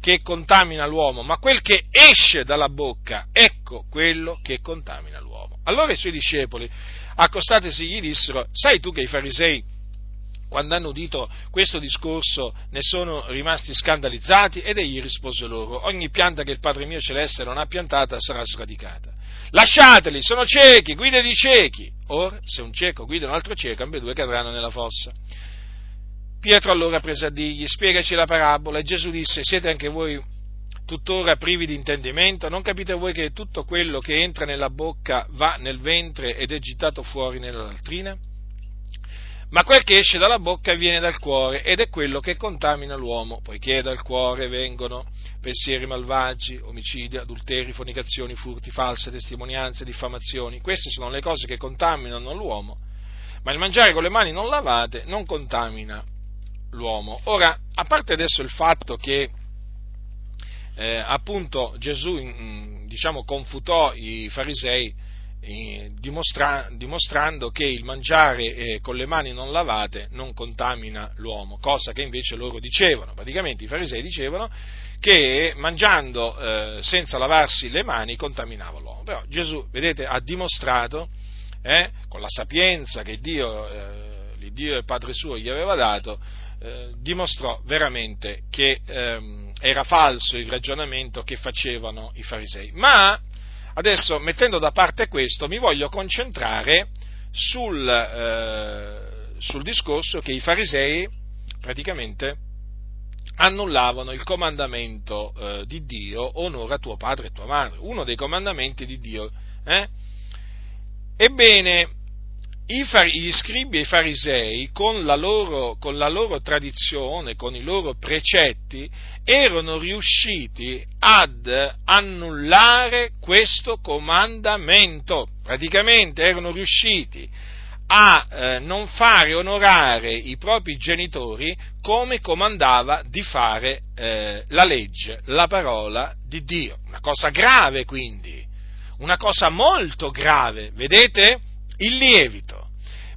A: che contamina l'uomo, ma quel che esce dalla bocca, ecco quello che contamina l'uomo. Allora i suoi discepoli, accostatesi, gli dissero, sai tu che i farisei quando hanno udito questo discorso ne sono rimasti scandalizzati ed egli rispose loro, ogni pianta che il Padre mio celeste non ha piantata sarà sradicata. Lasciateli, sono ciechi, guida di ciechi. Ora, se un cieco guida un altro cieco, ambedue cadranno nella fossa. Pietro allora prese a dirgli, spiegaci la parabola, e Gesù disse, siete anche voi tuttora privi di intendimento? Non capite voi che tutto quello che entra nella bocca va nel ventre ed è gittato fuori nella latrina? Ma quel che esce dalla bocca viene dal cuore ed è quello che contamina l'uomo, poiché dal cuore vengono pensieri malvagi, omicidi, adulteri, fornicazioni, furti, false testimonianze, diffamazioni. Queste sono le cose che contaminano l'uomo, ma il mangiare con le mani non lavate non contamina l'uomo. Ora, a parte adesso il fatto che eh, appunto Gesù diciamo, confutò i farisei dimostra, dimostrando che il mangiare eh, con le mani non lavate non contamina l'uomo, cosa che invece loro dicevano. Praticamente i farisei dicevano che mangiando eh, senza lavarsi le mani contaminava l'uomo. Però Gesù, vedete, ha dimostrato eh, con la sapienza che Dio, eh, Dio e Padre suo gli aveva dato, eh, dimostrò veramente che ehm, era falso il ragionamento che facevano i farisei. Ma Adesso, mettendo da parte questo, mi voglio concentrare sul, eh, sul discorso che i farisei praticamente annullavano il comandamento eh, di Dio, onora tuo padre e tua madre, uno dei comandamenti di Dio. Eh? Ebbene, gli scribi e i farisei, con la, loro, con la, loro, tradizione, con i loro precetti, erano riusciti ad annullare questo comandamento. Praticamente erano riusciti a eh, non fare onorare i propri genitori come comandava di fare eh, la legge, la parola di Dio. Una cosa grave quindi, una cosa molto grave, vedete? Il lievito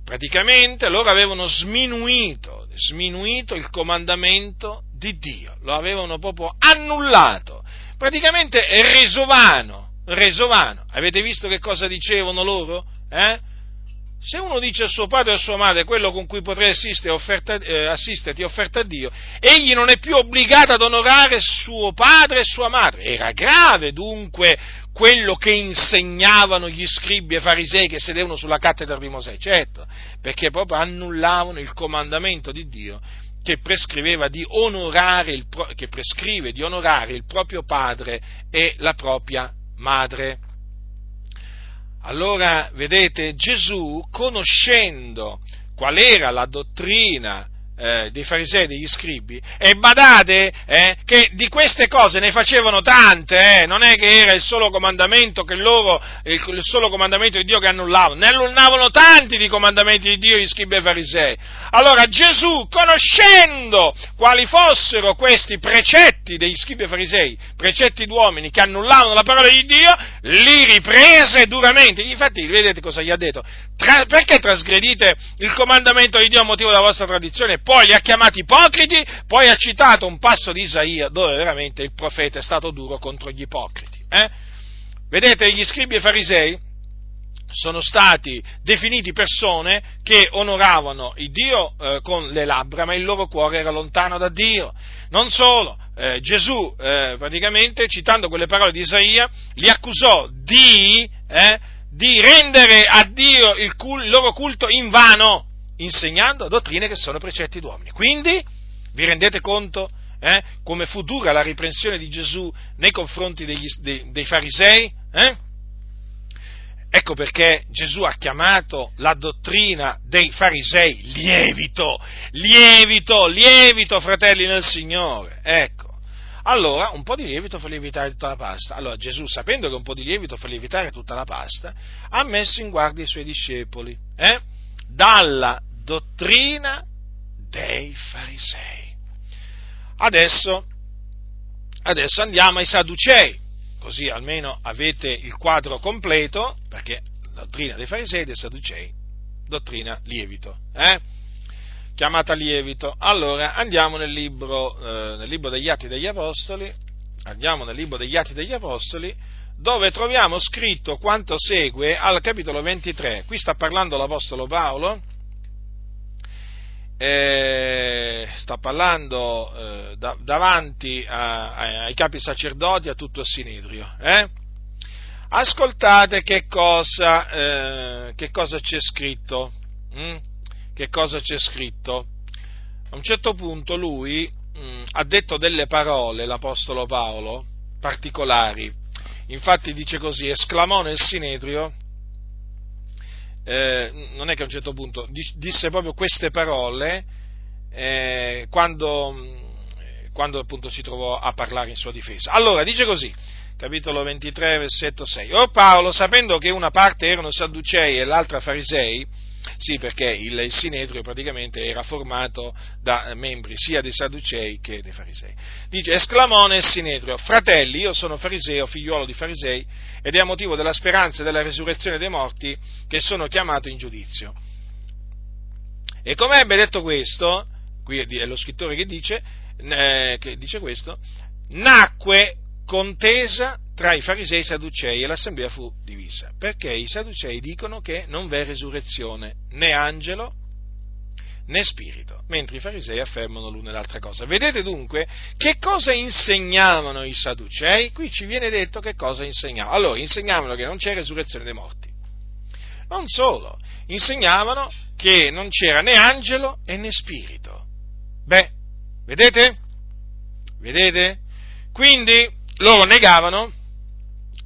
A: Praticamente loro avevano sminuito, sminuito il comandamento di Dio, lo avevano proprio annullato, praticamente reso vano, reso vano. Avete visto che cosa dicevano loro? Eh? Se uno dice a suo padre o a sua madre quello con cui potrei assistere, offerta, eh, assisterti offerta a Dio, egli non è più obbligato ad onorare suo padre e sua madre. Era grave dunque quello che insegnavano gli scribi e farisei che sedevano sulla cattedra di Mosè, certo, perché proprio annullavano il comandamento di Dio che prescriveva di onorare il, che prescrive di onorare il proprio padre e la propria madre. Allora, vedete, Gesù, conoscendo qual era la dottrina eh, dei farisei e degli scribi, e badate eh, che di queste cose ne facevano tante, eh, non è che era il solo comandamento che loro, il, il, solo comandamento di Dio che annullavano, ne annullavano tanti di comandamenti di Dio gli scribi e farisei. Allora Gesù, conoscendo quali fossero questi precetti degli scribi e farisei, precetti d'uomini che annullavano la parola di Dio, li riprese duramente. Infatti, vedete cosa gli ha detto? Tra, perché trasgredite il comandamento di Dio a motivo della vostra tradizione? Poi li ha chiamati ipocriti, poi ha citato un passo di Isaia dove veramente il profeta è stato duro contro gli ipocriti. Eh? Vedete, gli scribi e farisei sono stati definiti persone che onoravano il Dio eh, con le labbra, ma il loro cuore era lontano da Dio. Non solo, eh, Gesù eh, praticamente, citando quelle parole di Isaia, li accusò di, eh, di rendere a Dio il, cul- il loro culto in vano, insegnando dottrine che sono precetti d'uomini. Quindi, vi rendete conto eh, come fu dura la riprensione di Gesù nei confronti degli, dei, dei farisei? Eh? Ecco perché Gesù ha chiamato la dottrina dei farisei lievito, lievito, lievito, fratelli nel Signore. Ecco. Allora, un po' di lievito fa lievitare tutta la pasta. Allora, Gesù, sapendo che un po' di lievito fa lievitare tutta la pasta, ha messo in guardia i suoi discepoli eh? dalla dottrina dei farisei. Adesso, adesso andiamo ai Sadducei così almeno avete il quadro completo, perché la dottrina dei farisei e dei sadducei, dottrina lievito, eh? chiamata lievito. Allora andiamo nel libro, eh, nel libro degli Atti degli Apostoli, andiamo nel libro degli Atti degli Apostoli, dove troviamo scritto quanto segue al capitolo 23. Qui sta parlando l'Apostolo Paolo, eh, sta parlando eh, da, davanti a, a, ai capi sacerdoti, a tutto il Sinedrio. Eh? Ascoltate che cosa, eh, che cosa, c'è scritto. Hm? Che cosa c'è scritto? A un certo punto lui mh, hm, ha detto delle parole, l'Apostolo Paolo, particolari. Infatti dice così, esclamò nel Sinedrio, eh, non è che a un certo punto disse proprio queste parole eh, quando, quando appunto si trovò a parlare in sua difesa. Allora, dice così, capitolo 23, versetto 6. O Paolo, sapendo che una parte erano sadducei e l'altra farisei, sì, perché il, Sinedrio praticamente era formato da membri sia dei Sadducei che dei Farisei. Dice, esclamò nel Sinedrio, fratelli, io sono fariseo, figliuolo di Farisei, ed è a motivo della speranza e della resurrezione dei morti che sono chiamato in giudizio. E come ebbe detto questo, qui è lo scrittore che dice, eh, che dice questo, nacque contesa tra i farisei e i sadducei e l'assemblea fu divisa, perché i sadducei dicono che non v'è resurrezione né angelo né spirito, mentre i farisei affermano l'una e l'altra cosa. Vedete dunque che cosa insegnavano i sadducei? Qui ci viene detto che cosa insegnavano. Allora, insegnavano che non c'è resurrezione dei morti. Non solo, insegnavano che non c'era né angelo né spirito. Beh, vedete? Vedete? Quindi loro negavano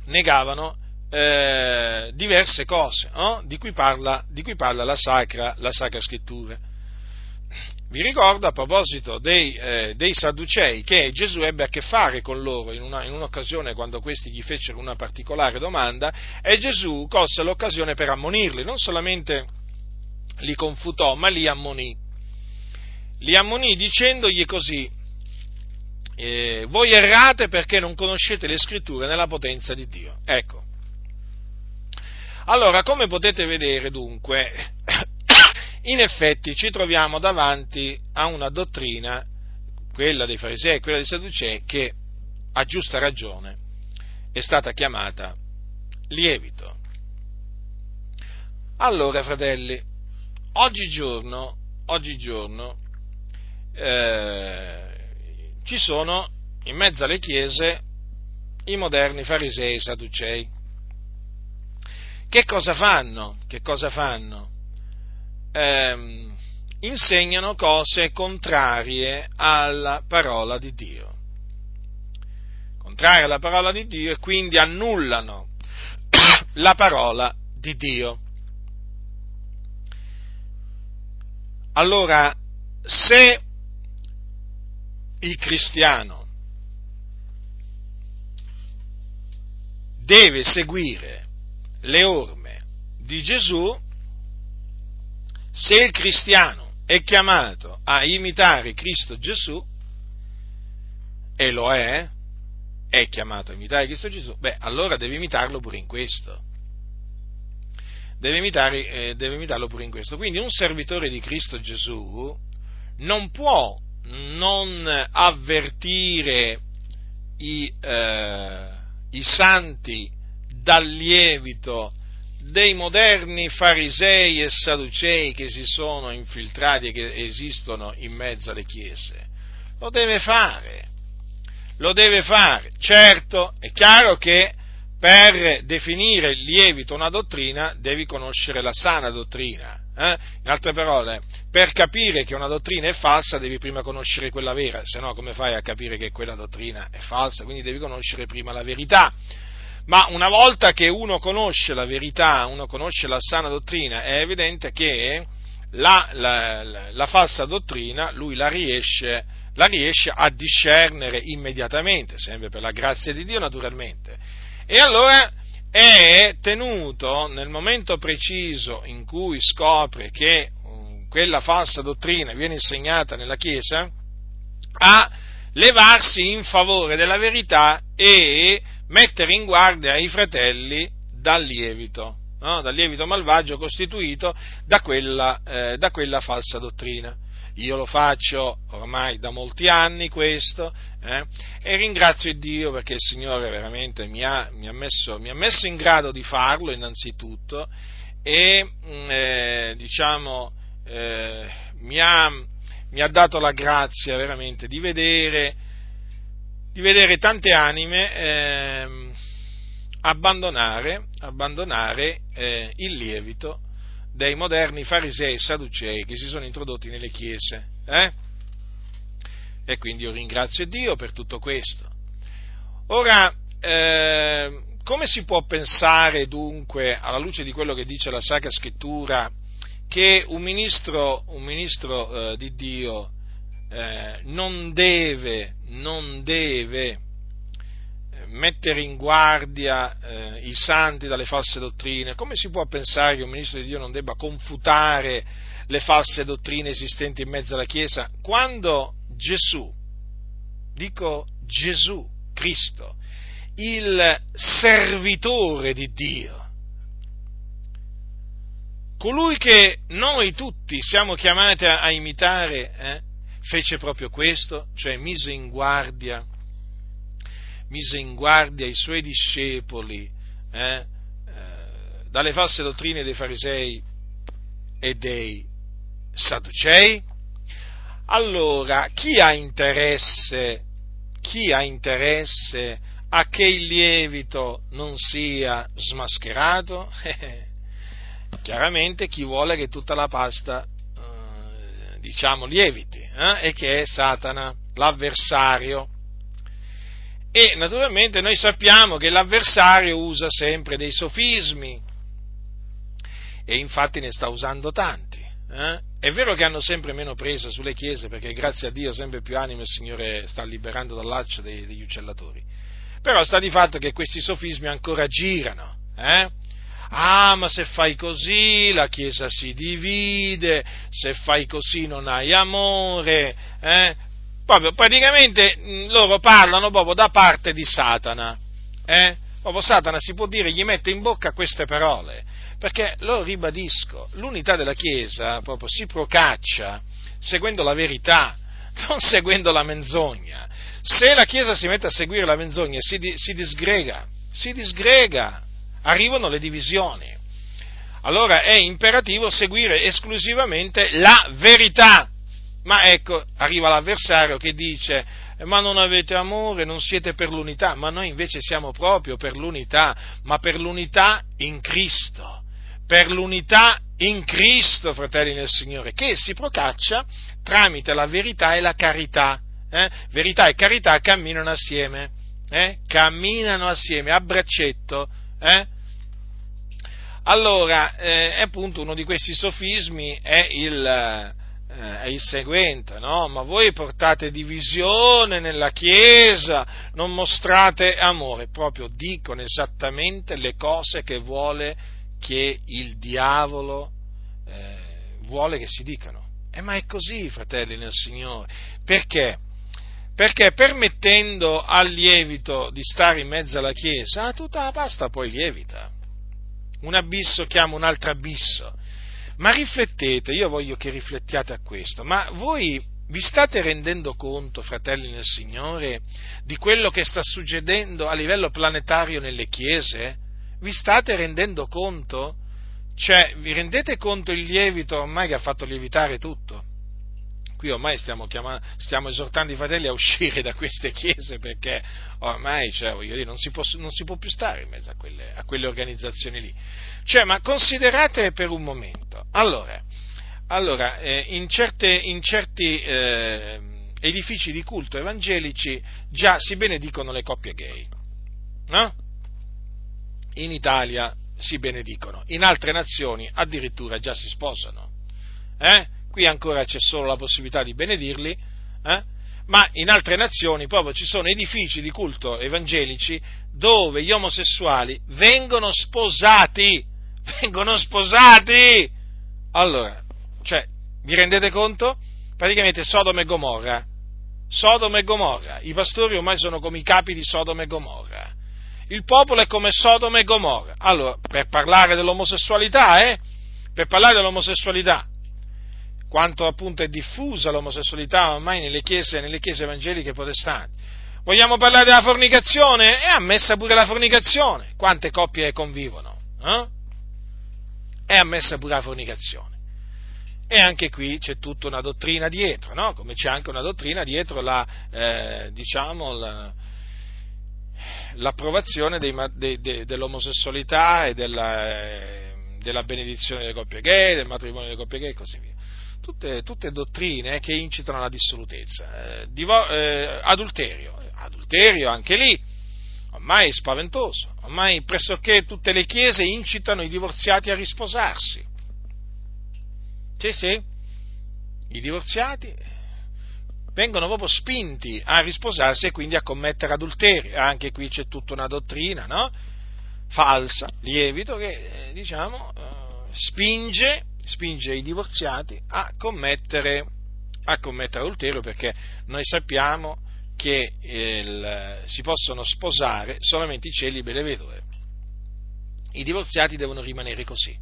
A: negavano eh, diverse cose no? di, cui parla, di, cui parla, la Sacra, la Sacra Scrittura. Vi ricordo a proposito dei, eh, dei, Sadducei che Gesù ebbe a che fare con loro in, una, in, un'occasione quando questi gli fecero una particolare domanda e Gesù colse l'occasione per ammonirli, non solamente li confutò ma li ammonì. Li ammonì dicendogli così, eh, voi errate perché non conoscete le scritture nella potenza di Dio. Ecco. Allora, come potete vedere dunque, [coughs] in effetti ci troviamo davanti a una dottrina, quella dei farisei e quella dei sadducei, che a giusta ragione è stata chiamata lievito. Allora, fratelli, oggigiorno, oggigiorno eh, ci sono in mezzo alle chiese i moderni farisei e sadducei. Che cosa fanno? Che cosa fanno? Eh, insegnano cose contrarie alla parola di Dio. Contrarie alla parola di Dio e quindi annullano [coughs] la parola di Dio. Allora, se il cristiano deve seguire le orme di Gesù, se il cristiano è chiamato a imitare Cristo Gesù, e lo è, è chiamato a imitare Cristo Gesù, beh, allora deve imitarlo pure in questo. Deve, imitare, eh, deve imitarlo pure in questo. Quindi un servitore di Cristo Gesù non può non avvertire i, eh, i santi dal lievito dei moderni farisei e sadducei che si sono infiltrati e che esistono in mezzo alle chiese. Lo deve fare, lo deve fare. Certo, è chiaro che per definire lievito una dottrina devi conoscere la sana dottrina. Eh? In altre parole, per capire che una dottrina è falsa devi prima conoscere quella vera, se no come fai a capire che quella dottrina è falsa? Quindi devi conoscere prima la verità. Ma una volta che uno conosce la verità, uno conosce la sana dottrina, è evidente che la, la, la, la falsa dottrina lui la riesce, la riesce a discernere immediatamente, sempre per la grazia di Dio naturalmente. E allora è tenuto nel momento preciso in cui scopre che um, quella falsa dottrina viene insegnata nella Chiesa a levarsi in favore della verità e mettere in guardia i fratelli dal lievito, no? dal lievito malvagio costituito da quella, eh, da quella, falsa dottrina. Io lo faccio ormai da molti anni questo eh, e ringrazio Dio perché il Signore veramente mi ha, mi ha, messo, mi ha messo, in grado di farlo innanzitutto e mm, eh, diciamo eh, mi ha, mi ha dato la grazia veramente di vedere di vedere tante anime eh, abbandonare, abbandonare eh, il lievito dei moderni farisei e sadducei che si sono introdotti nelle chiese. Eh? E quindi io ringrazio Dio per tutto questo. Ora, eh, come si può pensare dunque, alla luce di quello che dice la Sacra Scrittura, che un ministro, un ministro eh, di Dio eh, non deve, non deve mettere in guardia eh, i santi dalle false dottrine, come si può pensare che un ministro di Dio non debba confutare le false dottrine esistenti in mezzo alla Chiesa? Quando Gesù, dico Gesù, Cristo, il servitore di Dio, colui che noi tutti siamo chiamati a, imitare, eh, fece proprio questo, cioè mise in guardia, mise in guardia i suoi discepoli eh, eh, dalle false dottrine dei farisei e dei sadducei. Allora, chi ha interesse, chi ha interesse a che il lievito non sia smascherato? [laughs] Chiaramente chi vuole che tutta la pasta diciamo, lieviti, eh? e che è Satana, l'avversario. E naturalmente noi sappiamo che l'avversario usa sempre dei sofismi, e infatti ne sta usando tanti. Eh? È vero che hanno sempre meno presa sulle chiese, perché grazie a Dio sempre più anime il Signore sta liberando dal laccio degli uccellatori. Però sta di fatto che questi sofismi ancora girano. Eh? ah ma se fai così la Chiesa si divide, se fai così non hai amore, eh? Proprio praticamente mm, loro parlano proprio da parte di Satana, eh? proprio Satana si può dire gli mette in bocca queste parole, perché lo ribadisco, l'unità della Chiesa proprio si procaccia seguendo la verità, [laughs] non seguendo la menzogna. Se la Chiesa si mette a seguire la menzogna si, si disgrega, si disgrega, arrivano le divisioni. allora è imperativo seguire esclusivamente la verità. Ma ecco, arriva l'avversario che dice, ma non avete amore, non siete per l'unità, ma noi invece siamo proprio per l'unità, ma per l'unità in Cristo, per l'unità in Cristo, fratelli nel Signore, che si procaccia tramite la verità e la carità. Eh? Verità e carità camminano assieme, eh? camminano assieme a braccetto. Eh? Allora, eh, appunto, uno di questi sofismi è il, eh, è il seguente, no? Ma voi portate divisione nella Chiesa, non mostrate amore, proprio dicono esattamente le cose che vuole che il diavolo eh, vuole che si dicano. Eh, ma è così, fratelli nel Signore. Perché? Perché permettendo al lievito di stare in mezzo alla Chiesa, tutta la pasta poi lievita un abisso chiama un altro abisso. Ma riflettete, io voglio che riflettiate a questo, ma voi vi state rendendo conto, fratelli nel Signore, di quello che sta succedendo a livello planetario nelle chiese? Vi state rendendo conto? Cioè, vi rendete conto il lievito ormai che ha fatto lievitare tutto? Qui ormai stiamo, chiamando, stiamo esortando i fratelli a uscire da queste chiese perché ormai cioè, dire, non, si può, non, si può, più stare in mezzo a quelle, a quelle organizzazioni lì. Cioè, ma considerate per un momento, allora, allora eh, in, certe, in, certi eh, edifici di culto evangelici già si benedicono le coppie gay, no? In Italia si benedicono, in altre nazioni addirittura già si sposano. Eh? Qui ancora c'è solo la possibilità di benedirli, eh? ma in altre nazioni proprio ci sono edifici di culto evangelici dove gli omosessuali vengono sposati, [laughs] vengono sposati! Allora, cioè, vi rendete conto? Praticamente Sodoma e Gomorra, Sodoma e Gomorra, i pastori ormai sono come i capi di Sodoma e Gomorra, il popolo è come Sodoma e Gomorra. Allora, per parlare dell'omosessualità, eh? Per parlare dell'omosessualità, quanto appunto è diffusa l'omosessualità ormai nelle chiese, nelle chiese evangeliche protestanti. Vogliamo parlare della fornicazione? È ammessa pure la fornicazione. Quante coppie convivono? Eh? È ammessa pure la fornicazione. E anche qui c'è tutta una dottrina dietro, no? come c'è anche una dottrina dietro la, eh, diciamo, la, l'approvazione dei, de, de, dell'omosessualità e della, eh, della benedizione delle coppie gay, del matrimonio delle coppie gay e così via tutte, tutte dottrine che incitano alla dissolutezza. Eh, divo- eh, adulterio, adulterio anche lì, ormai spaventoso, ormai pressoché tutte le chiese incitano i divorziati a risposarsi. Sì, sì, i divorziati vengono proprio spinti a risposarsi e quindi a commettere adulterio. Anche qui c'è tutta una dottrina, no? Falsa, lievito, che eh, diciamo eh, spinge spinge i divorziati a commettere, a commettere adulterio perché noi sappiamo che il, si possono sposare solamente i celibi e le vedove. I divorziati devono rimanere così.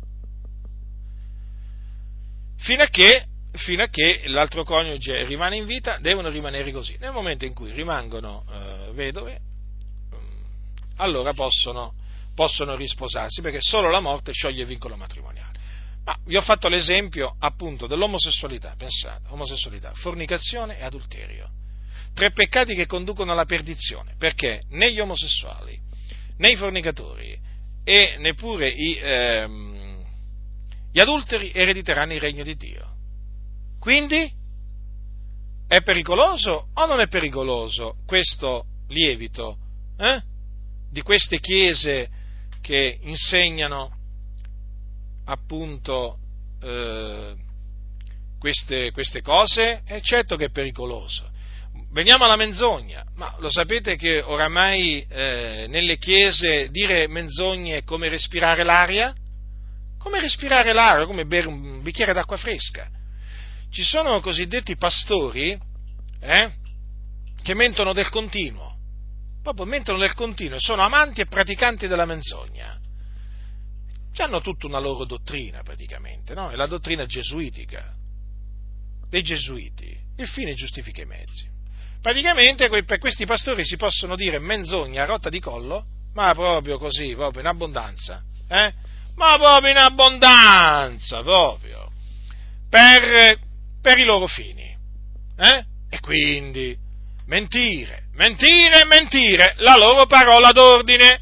A: Fino a che, fino a che l'altro coniuge rimane in vita, devono rimanere così. Nel momento in cui rimangono eh, vedove, allora possono, possono risposarsi perché solo la morte scioglie il vincolo matrimoniale. Ma vi ho fatto l'esempio appunto dell'omosessualità, pensate, omosessualità, fornicazione e adulterio. Tre peccati che conducono alla perdizione, perché né gli omosessuali, né i fornicatori e neppure i, ehm, gli adulteri erediteranno il regno di Dio. Quindi è pericoloso o non è pericoloso questo lievito eh? di queste chiese che insegnano appunto eh, queste, queste, cose, è certo che è pericoloso. Veniamo alla menzogna, ma lo sapete che oramai eh, nelle chiese dire menzogne è come respirare l'aria? Come respirare l'aria, come bere un bicchiere d'acqua fresca. Ci sono cosiddetti pastori eh, che mentono del continuo, proprio mentono del continuo, sono amanti e praticanti della menzogna hanno tutta una loro dottrina praticamente, no? È la dottrina gesuitica, dei gesuiti. Il fine giustifica i mezzi. Praticamente per questi pastori si possono dire menzogna a rotta di collo, ma proprio così, proprio in abbondanza. Eh? ma proprio in abbondanza, proprio, per, per i loro fini. Eh? E quindi, mentire, mentire, mentire, la loro parola d'ordine,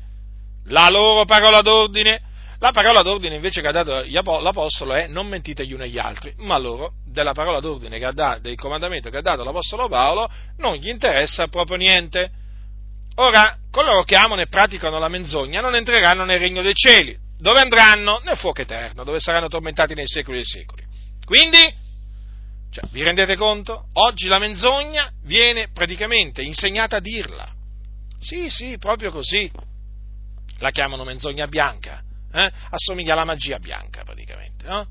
A: la loro parola d'ordine, la parola d'ordine invece che ha dato l'Apostolo è non mentite gli uni agli altri, ma loro della parola d'ordine che ha dato, del comandamento che ha dato l'Apostolo Paolo non gli interessa proprio niente. Ora, coloro che amano e praticano la menzogna non entreranno nel regno dei cieli. Dove andranno? Nel fuoco eterno, dove saranno tormentati nei secoli dei secoli. Quindi, cioè, vi rendete conto? Oggi la menzogna viene praticamente insegnata a dirla. Sì, sì, proprio così. La chiamano menzogna bianca eh? assomiglia alla magia bianca praticamente, no?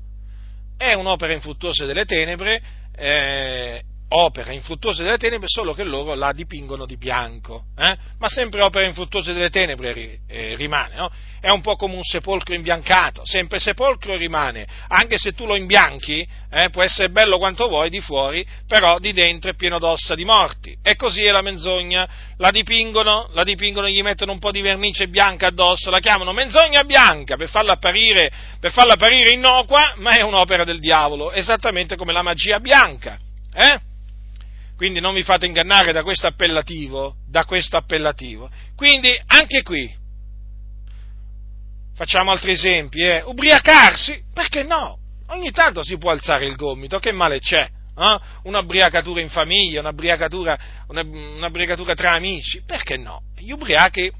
A: È un'opera infruttuosa delle tenebre, eh, opera infruttuosa delle tenebre, solo che loro la dipingono di bianco, eh? ma sempre opera infruttuosa delle tenebre eh, rimane, no? è un po' come un sepolcro imbiancato, sempre sepolcro rimane, anche se tu lo imbianchi, eh, può essere bello quanto vuoi di fuori, però di dentro è pieno d'ossa di morti. E così è la menzogna, la dipingono, la dipingono, gli mettono un po' di vernice bianca addosso, la chiamano menzogna bianca per farla apparire, per farla apparire innocua, ma è un'opera del diavolo, esattamente come la magia bianca. Eh? Quindi non vi fate ingannare da questo appellativo, da questo appellativo. Quindi anche qui, Facciamo altri esempi, eh? Ubriacarsi? Perché no? Ogni tanto si può alzare il gomito, che male c'è? Eh? Un'ubriacatura in famiglia, un'ubriacatura, un'ubriacatura tra amici, perché no? Gli ubriachi,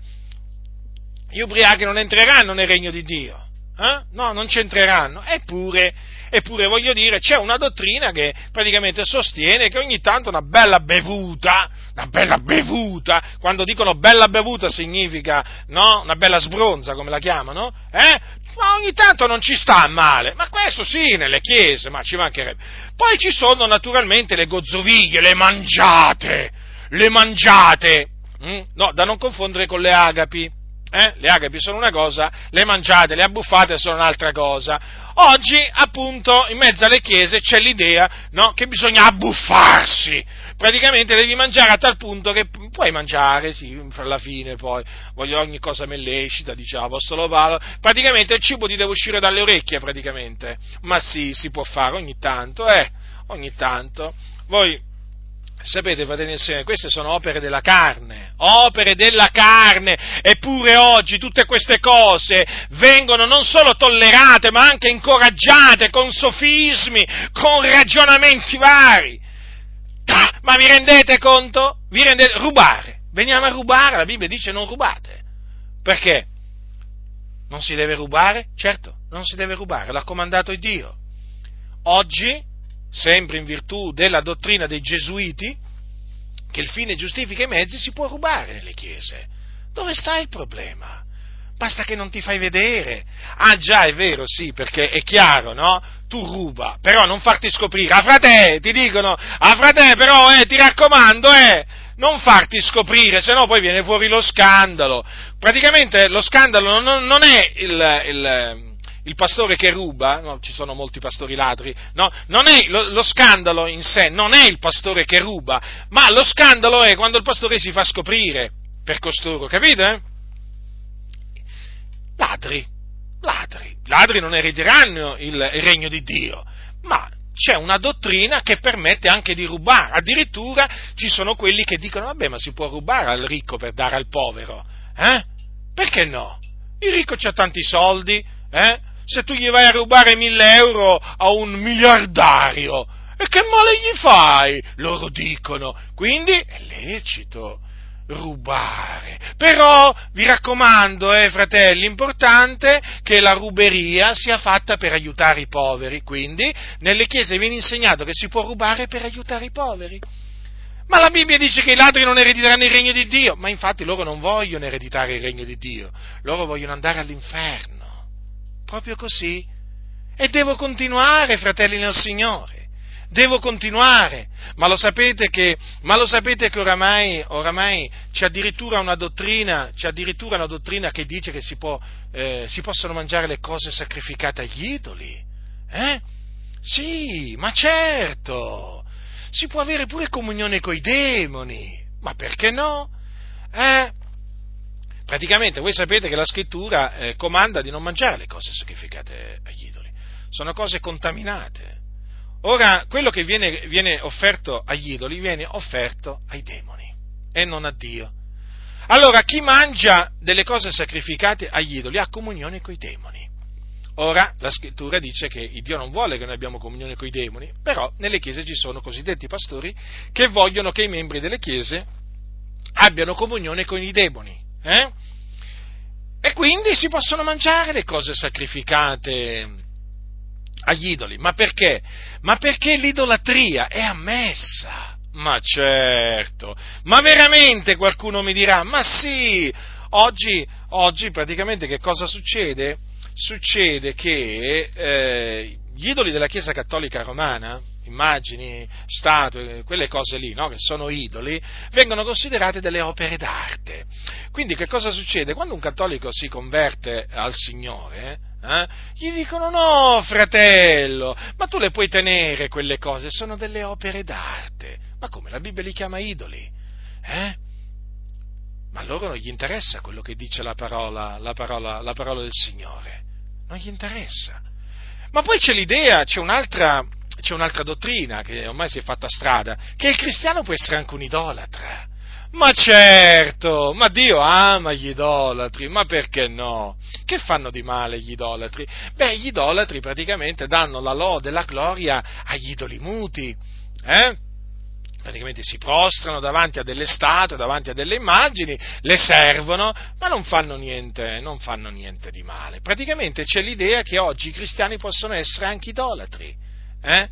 A: gli ubriachi non entreranno nel regno di Dio, eh? no, non c'entreranno, eppure Eppure voglio dire, c'è una dottrina che praticamente sostiene che ogni tanto una bella bevuta, una bella bevuta, quando dicono bella bevuta significa, no, una bella sbronza come la chiamano, eh? Ma ogni tanto non ci sta male, ma questo sì, nelle chiese, ma ci mancherebbe. Poi ci sono naturalmente le gozzoviglie, le mangiate, le mangiate, hm? no, da non confondere con le agapi eh? le agapi sono una cosa, le mangiate, le abbuffate sono un'altra cosa. Oggi, appunto, in mezzo alle chiese c'è l'idea no, che bisogna abbuffarsi. Praticamente devi mangiare a tal punto che puoi mangiare, sì, alla fine poi, voglio ogni cosa me lecita, diceva Apostolo Paolo, praticamente il cibo ti deve uscire dalle orecchie, praticamente. Ma sì, si può fare ogni tanto, eh, ogni tanto. Voi Sapete, fratelli e sorelle, queste sono opere della carne, opere della carne, eppure oggi tutte queste cose vengono non solo tollerate, ma anche incoraggiate con sofismi, con ragionamenti vari. Ma vi rendete conto? Vi rendete rubare? Veniamo a rubare, la Bibbia dice non rubate. Perché? Non si deve rubare? Certo, non si deve rubare, l'ha comandato Dio. Oggi sempre in virtù della dottrina dei gesuiti, che il fine giustifica i mezzi, si può rubare nelle chiese. Dove sta il problema? Basta che non ti fai vedere. Ah già, è vero, sì, perché è chiaro, no? Tu ruba, però non farti scoprire. A frate, ti dicono, a frate, però, eh, ti raccomando, eh, non farti scoprire, se no poi viene fuori lo scandalo. Praticamente lo scandalo non, non è il, il il pastore che ruba, no, ci sono molti pastori ladri, no, non è, lo, lo, scandalo in sé non è il pastore che ruba, ma lo scandalo è quando il pastore si fa scoprire per costoro, capite? Ladri, ladri, ladri non erediteranno il, il regno di Dio, ma c'è una dottrina che permette anche di rubare, addirittura ci sono quelli che dicono, vabbè, ma si può rubare al ricco per dare al povero, eh? Perché no? Il ricco ha tanti soldi, eh? Se tu gli vai a rubare mille euro a un miliardario, e che male gli fai? Loro dicono. Quindi è lecito rubare. Però vi raccomando, eh, fratelli, l'importante è che la ruberia sia fatta per aiutare i poveri. Quindi nelle chiese viene insegnato che si può rubare per aiutare i poveri. Ma la Bibbia dice che i ladri non erediteranno il regno di Dio, ma infatti loro non vogliono ereditare il regno di Dio, loro vogliono andare all'inferno proprio così. E devo continuare, fratelli nel Signore. Devo continuare, ma lo sapete che, lo sapete che oramai, oramai, c'è addirittura una dottrina, c'è addirittura una dottrina che dice che si, può, eh, si possono mangiare le cose sacrificate agli idoli. Eh? Sì, ma certo! Si può avere pure comunione coi demoni, ma perché no? Eh? Praticamente voi sapete che la scrittura eh, comanda di non mangiare le cose sacrificate agli idoli, sono cose contaminate. Ora, quello che viene, viene offerto agli idoli viene offerto ai demoni e non a Dio. Allora, chi mangia delle cose sacrificate agli idoli ha comunione con i demoni. Ora, la scrittura dice che Dio non vuole che noi abbiamo comunione con i demoni, però nelle chiese ci sono cosiddetti pastori che vogliono che i membri delle chiese abbiano comunione con i demoni. Eh? E quindi si possono mangiare le cose sacrificate agli idoli. Ma perché? Ma perché l'idolatria è ammessa. Ma certo, ma veramente qualcuno mi dirà, ma sì, oggi, oggi praticamente che cosa succede? Succede che eh, gli idoli della Chiesa Cattolica Romana, immagini, statue, quelle cose lì, no? che sono idoli, vengono considerate delle opere d'arte. Quindi che cosa succede? Quando un cattolico si converte al Signore, eh, gli dicono no, fratello, ma tu le puoi tenere quelle cose, sono delle opere d'arte. Ma come? La Bibbia li chiama idoli? Eh? Ma a loro non gli interessa quello che dice la parola, la parola, la parola del Signore. Non gli interessa. Ma poi c'è l'idea, c'è un'altra, c'è un'altra dottrina che ormai si è fatta strada, che il cristiano può essere anche un idolatra. Ma certo, ma Dio ama gli idolatri, ma perché no? Che fanno di male gli idolatri? Beh, gli idolatri praticamente danno la lode e la gloria agli idoli muti, eh? praticamente si prostrano davanti a delle statue, davanti a delle immagini, le servono, ma non fanno niente, non fanno niente di male. Praticamente c'è l'idea che oggi i cristiani possono essere anche idolatri. Eh?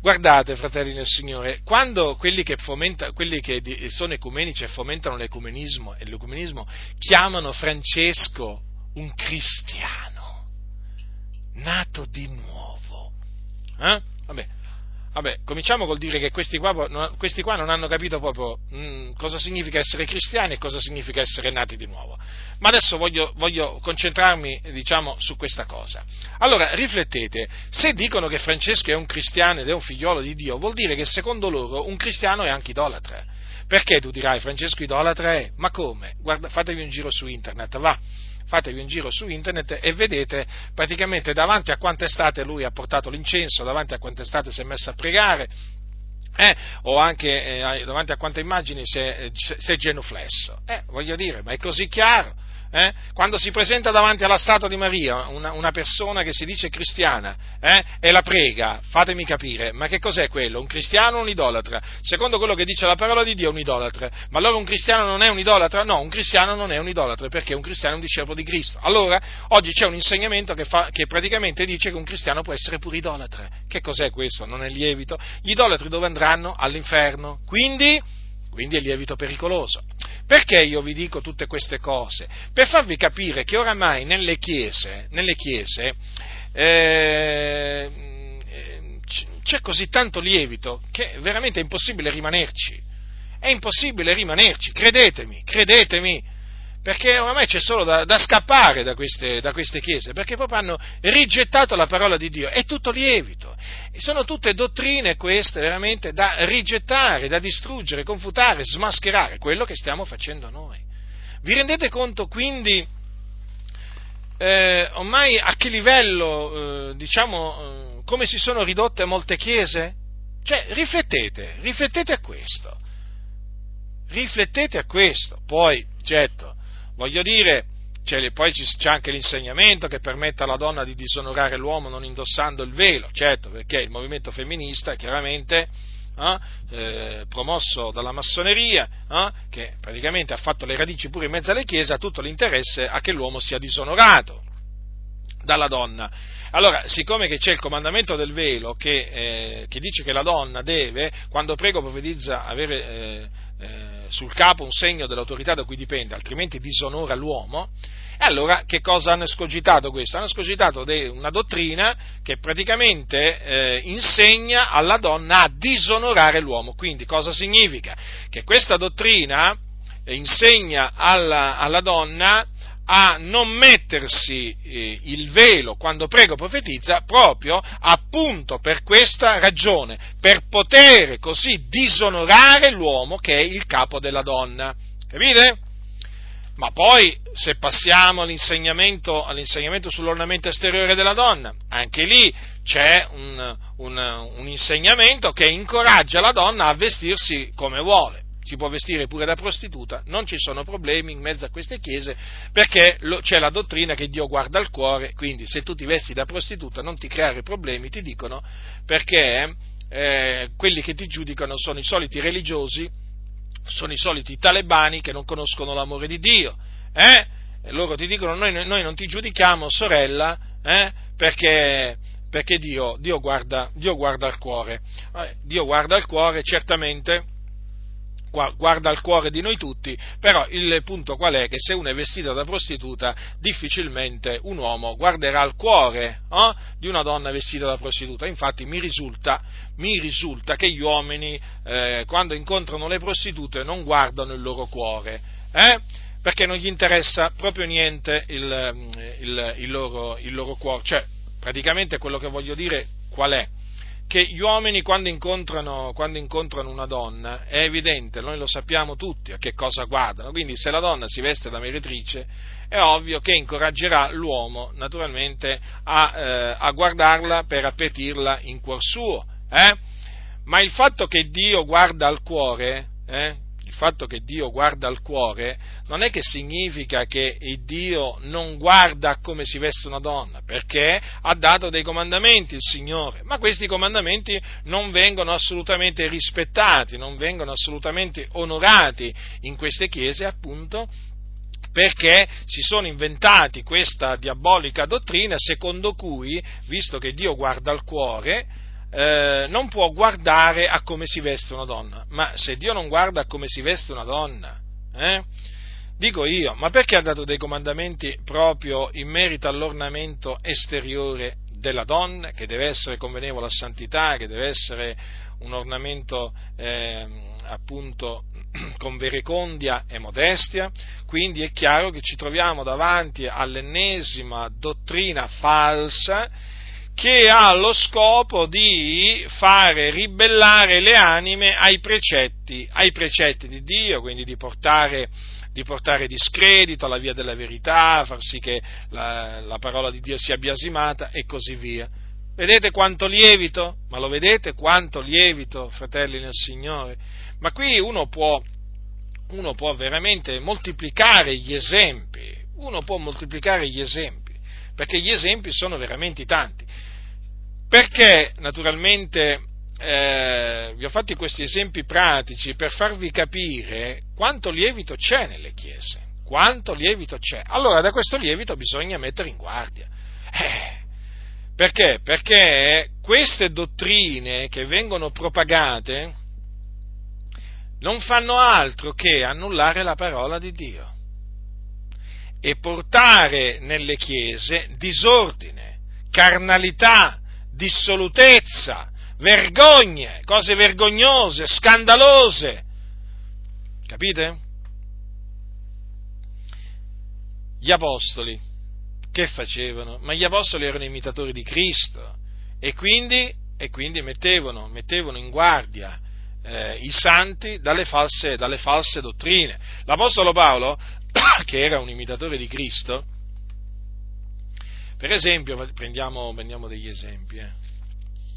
A: Guardate, fratelli del Signore, quando quelli che, fomenta, quelli che sono ecumenici e fomentano l'ecumenismo e l'ecumenismo chiamano Francesco un cristiano, nato di nuovo, eh? Vabbè, Vabbè, cominciamo col dire che questi qua, questi qua non hanno capito proprio mh, mm, cosa significa essere cristiani e cosa significa essere nati di nuovo. Ma adesso voglio, voglio concentrarmi, diciamo, su questa cosa. Allora, riflettete, se dicono che Francesco è un cristiano ed è un figliolo di Dio, vuol dire che secondo loro un cristiano è anche idolatra. Perché tu dirai Francesco idolatra? Ma come? Guarda, fatevi un giro su internet, va fatevi un giro su internet e vedete praticamente davanti a quante estate lui ha portato l'incenso, davanti a quante estate si è messo a pregare, eh, o anche eh, davanti a quante immagini si è, si è genuflesso. Eh, voglio dire, ma è così chiaro. Eh? Quando si presenta davanti alla statua di Maria una, una persona che si dice cristiana eh? e la prega, fatemi capire, ma che cos'è quello? Un cristiano o un idolatra? Secondo quello che dice la parola di Dio è un idolatra, ma allora un cristiano non è un idolatra? No, un cristiano non è un idolatra perché un cristiano è un discepolo di Cristo. Allora, oggi c'è un insegnamento che, fa, che praticamente dice che un cristiano può essere pure idolatra. Che cos'è questo? Non è lievito? Gli idolatri dove andranno? All'inferno. Quindi quindi è lievito pericoloso. Perché io vi dico tutte queste cose? Per farvi capire che oramai nelle chiese, nelle chiese eh, c'è così tanto lievito che veramente è impossibile rimanerci. È impossibile rimanerci, credetemi, credetemi perché oramai c'è solo da, da scappare da queste, da queste, chiese, perché proprio hanno rigettato la parola di Dio, è tutto lievito, sono tutte dottrine queste veramente da rigettare, da distruggere, confutare, smascherare, quello che stiamo facendo noi. Vi rendete conto quindi eh, ormai a che livello, eh, diciamo, eh, come si sono ridotte molte chiese? Cioè, riflettete, riflettete a questo, riflettete a questo, poi, certo, Voglio dire, c'è, poi c'è anche l'insegnamento che permette alla donna di disonorare l'uomo non indossando il velo, certo, perché il movimento femminista chiaramente eh, eh, promosso dalla massoneria, eh, che praticamente ha fatto le radici pure in mezzo alle chiese, ha tutto l'interesse a che l'uomo sia disonorato dalla donna. Allora, siccome c'è il comandamento del velo che, eh, che dice che la donna deve, quando prego profetizza, avere eh, eh, sul capo un segno dell'autorità da cui dipende, altrimenti disonora l'uomo, e allora che cosa hanno escogitato questo? Hanno escogitato una dottrina che praticamente eh, insegna alla donna a disonorare l'uomo. Quindi cosa significa? Che questa dottrina insegna alla, alla donna a non mettersi eh, il velo quando prego profetizza proprio appunto per questa ragione, per poter così disonorare l'uomo che è il capo della donna. Capite? Ma poi, se passiamo all'insegnamento, all'insegnamento sull'ornamento esteriore della donna, anche lì c'è un, un, un, insegnamento che incoraggia la donna a vestirsi come vuole. Si può vestire pure da prostituta, non ci sono problemi in mezzo a queste chiese perché c'è la dottrina che Dio guarda al cuore, quindi se tu ti vesti da prostituta non ti creare problemi, ti dicono perché eh, quelli che ti giudicano sono i soliti religiosi sono i soliti talebani che non conoscono l'amore di Dio. Eh? E loro ti dicono noi, noi, non ti giudichiamo, sorella, eh? perché, perché Dio, Dio, guarda, Dio, guarda, al cuore. Eh, Dio guarda al cuore, certamente guarda al cuore di noi tutti, però il punto qual è? Che se uno è vestito da prostituta, difficilmente un uomo guarderà al cuore eh, di una donna vestita da prostituta. Infatti mi risulta, mi risulta che gli uomini, eh, quando incontrano le prostitute, non guardano il loro cuore, eh, perché non gli interessa proprio niente il, il, il, loro, il loro cuore. Cioè, praticamente quello che voglio dire qual è? Che gli uomini quando incontrano, quando incontrano, una donna è evidente, noi lo sappiamo tutti a che cosa guardano, quindi se la donna si veste da meretrice è ovvio che incoraggerà l'uomo naturalmente a, eh, a guardarla per appetirla in cuor suo, eh? ma il fatto che Dio guarda al cuore, eh, il fatto che Dio guarda al cuore non è che significa che Dio non guarda come si veste una donna, perché ha dato dei comandamenti il Signore, ma questi comandamenti non vengono assolutamente rispettati, non vengono assolutamente onorati in queste chiese, appunto, perché si sono inventati questa diabolica dottrina secondo cui, visto che Dio guarda al cuore, eh, non può guardare a come si veste una donna. Ma se Dio non guarda a come si veste una donna, eh, dico io, ma perché ha dato dei comandamenti proprio in merito all'ornamento esteriore della donna, che deve essere convenevole a santità, che deve essere un ornamento eh, appunto [clears throat] con verecondia e modestia, quindi è chiaro che ci troviamo davanti all'ennesima dottrina falsa che ha lo scopo di fare ribellare le anime ai precetti, ai precetti di Dio, quindi di portare, di portare discredito alla via della verità, far sì che la, la parola di Dio sia biasimata e così via. Vedete quanto lievito? Ma lo vedete quanto lievito, fratelli nel Signore? Ma qui uno può, uno può veramente moltiplicare gli esempi, uno può moltiplicare gli esempi, perché gli esempi sono veramente tanti. Perché naturalmente eh, vi ho fatto questi esempi pratici per farvi capire quanto lievito c'è nelle chiese, quanto lievito c'è. Allora da questo lievito bisogna mettere in guardia. Eh, perché? Perché queste dottrine che vengono propagate non fanno altro che annullare la parola di Dio e portare nelle chiese disordine, carnalità, dissolutezza, vergogne, cose vergognose, scandalose. Capite? Gli apostoli che facevano? Ma gli apostoli erano imitatori di Cristo e quindi, e quindi mettevano, mettevano, in guardia eh, i santi dalle false, dalle false dottrine. L'apostolo Paolo, [coughs] che era un imitatore di Cristo, per esempio, prendiamo, prendiamo degli esempi, eh.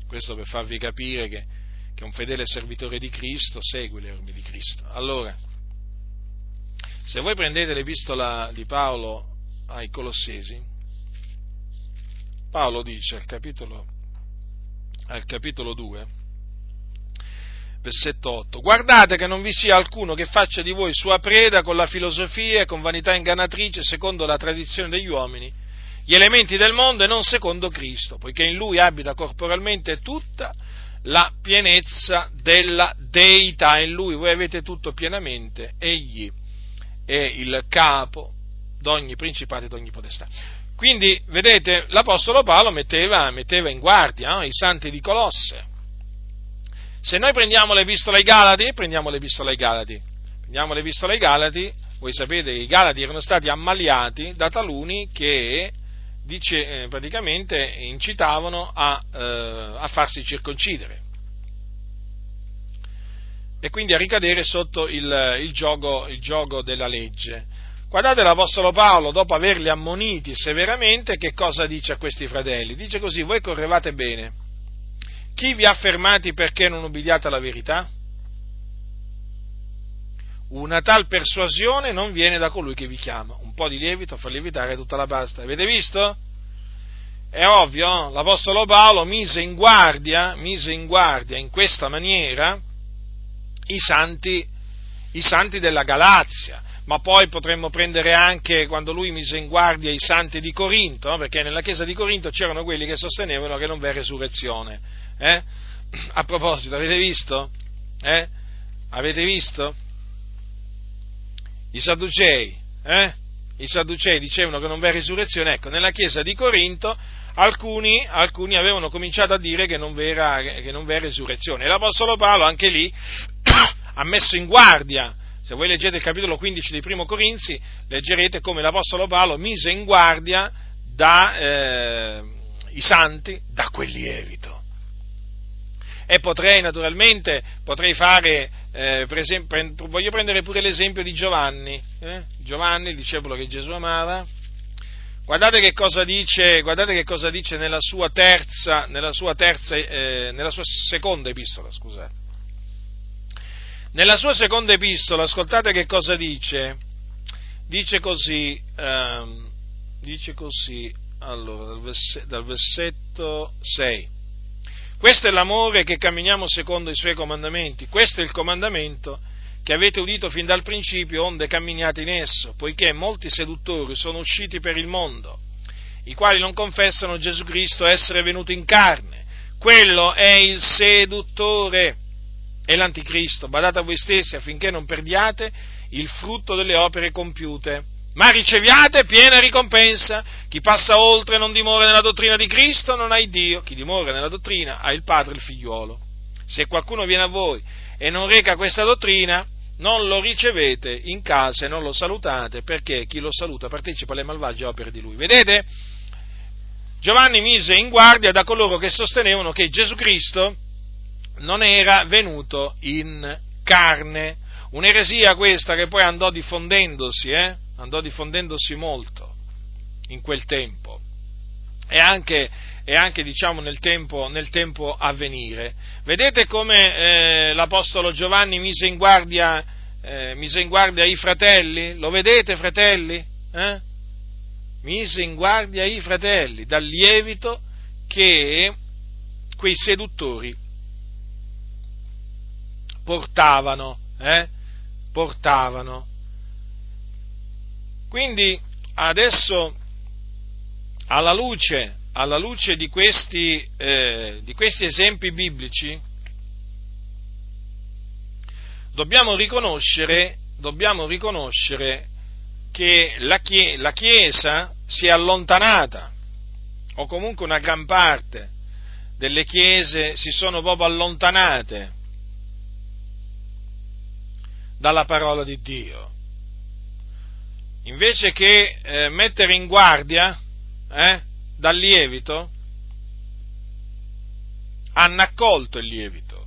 A: questo per farvi capire che, che, un fedele servitore di Cristo segue le orme di Cristo. Allora, se voi prendete l'epistola di Paolo ai Colossesi, Paolo dice al capitolo, al capitolo 2, versetto 8, guardate che non vi sia alcuno che faccia di voi sua preda con la filosofia e con vanità ingannatrice secondo la tradizione degli uomini, gli elementi del mondo e non secondo Cristo, poiché in lui abita corporalmente tutta la pienezza della deità, in lui voi avete tutto pienamente, egli è il capo d'ogni principato e d'ogni potestà. Quindi, vedete, l'Apostolo Paolo metteva, metteva in guardia no? i santi di Colosse. Se noi prendiamo l'epistola ai Galati, prendiamo l'epistola ai Galati, prendiamo l'epistola ai Galati, voi sapete che i Galati erano stati ammaliati da taluni che dice, eh, praticamente incitavano a, eh, a, farsi circoncidere e quindi a ricadere sotto il, il, gioco, il gioco della legge. Guardate l'Apostolo Paolo, dopo averli ammoniti severamente, che cosa dice a questi fratelli? Dice così, voi correvate bene. Chi vi ha fermati perché non ubbidiate alla verità? Una tal persuasione non viene da colui che vi chiama. Un po' di lievito fa lievitare tutta la pasta. Avete visto? È ovvio, l'Apostolo Paolo mise in guardia, mise in guardia in questa maniera i santi, i santi della Galazia ma poi potremmo prendere anche quando lui mise in guardia i santi di Corinto, no? perché nella chiesa di Corinto c'erano quelli che sostenevano che non v'è resurrezione. Eh? [clears throat] A proposito, avete visto? Eh? Avete visto? I Sadducei, eh? I Sadducei dicevano che non v'è risurrezione, ecco, nella chiesa di Corinto alcuni, alcuni avevano cominciato a dire che non, v'era, che non v'è resurrezione. E l'Apostolo Paolo anche lì [clears throat] ha messo in guardia se voi leggete il capitolo 15 di Primo Corinzi, leggerete come l'Apostolo Paolo mise in guardia da, eh, i santi da quel lievito. E potrei naturalmente, potrei fare, eh, esempio, voglio prendere pure l'esempio di Giovanni, eh? Giovanni, il discepolo che Gesù amava, Guardate che cosa dice, che cosa dice nella sua terza, nella sua, terza eh, nella sua seconda epistola, scusate. Nella sua seconda epistola, ascoltate che cosa dice. Dice così, ehm, dice così, allora, dal versetto 6. Questo è l'amore che camminiamo secondo i suoi comandamenti, questo è il comandamento che avete udito fin dal principio, onde camminiate in esso, poiché molti seduttori sono usciti per il mondo, i quali non confessano Gesù Cristo essere venuto in carne. Quello è il seduttore è l'anticristo, badate a voi stessi affinché non perdiate il frutto delle opere compiute, ma riceviate piena ricompensa. Chi passa oltre non dimora nella dottrina di Cristo non ha il Dio, chi dimora nella dottrina ha il Padre e il Figliuolo. Se qualcuno viene a voi e non reca questa dottrina, non lo ricevete in casa e non lo salutate, perché chi lo saluta partecipa alle malvagie opere di lui. Vedete? Giovanni mise in guardia da coloro che sostenevano che Gesù Cristo non era venuto in carne. Un'eresia questa che poi andò diffondendosi, eh? Andò diffondendosi molto in quel tempo e anche, e anche diciamo, nel, tempo, nel tempo a venire. Vedete come eh, l'Apostolo Giovanni mise in, guardia, eh, mise in guardia i fratelli? Lo vedete fratelli? Eh? Mise in guardia i fratelli dal lievito che quei seduttori portavano, eh? portavano. Quindi adesso alla luce, alla luce di, questi, eh, di questi esempi biblici dobbiamo riconoscere, dobbiamo riconoscere che la, chie- la Chiesa si è allontanata, o comunque una gran parte delle chiese si sono proprio allontanate dalla parola di Dio. Invece che eh, mettere in guardia eh, dal lievito, hanno accolto il lievito,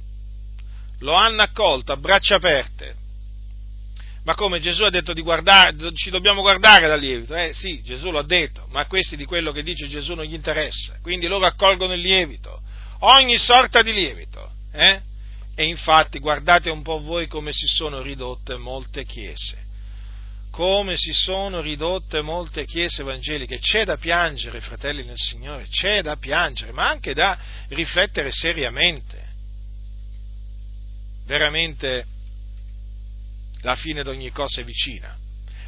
A: lo hanno accolto a braccia aperte. Ma come Gesù ha detto di guardare, ci dobbiamo guardare dal lievito? Eh sì, Gesù lo ha detto, ma a questi di quello che dice Gesù non gli interessa. Quindi loro accolgono il lievito, ogni sorta di lievito. Eh? E infatti guardate un po' voi come si sono ridotte molte chiese. Come si sono ridotte molte chiese evangeliche. C'è da piangere, fratelli nel Signore, c'è da piangere, ma anche da riflettere seriamente. Veramente la fine di ogni cosa è vicina.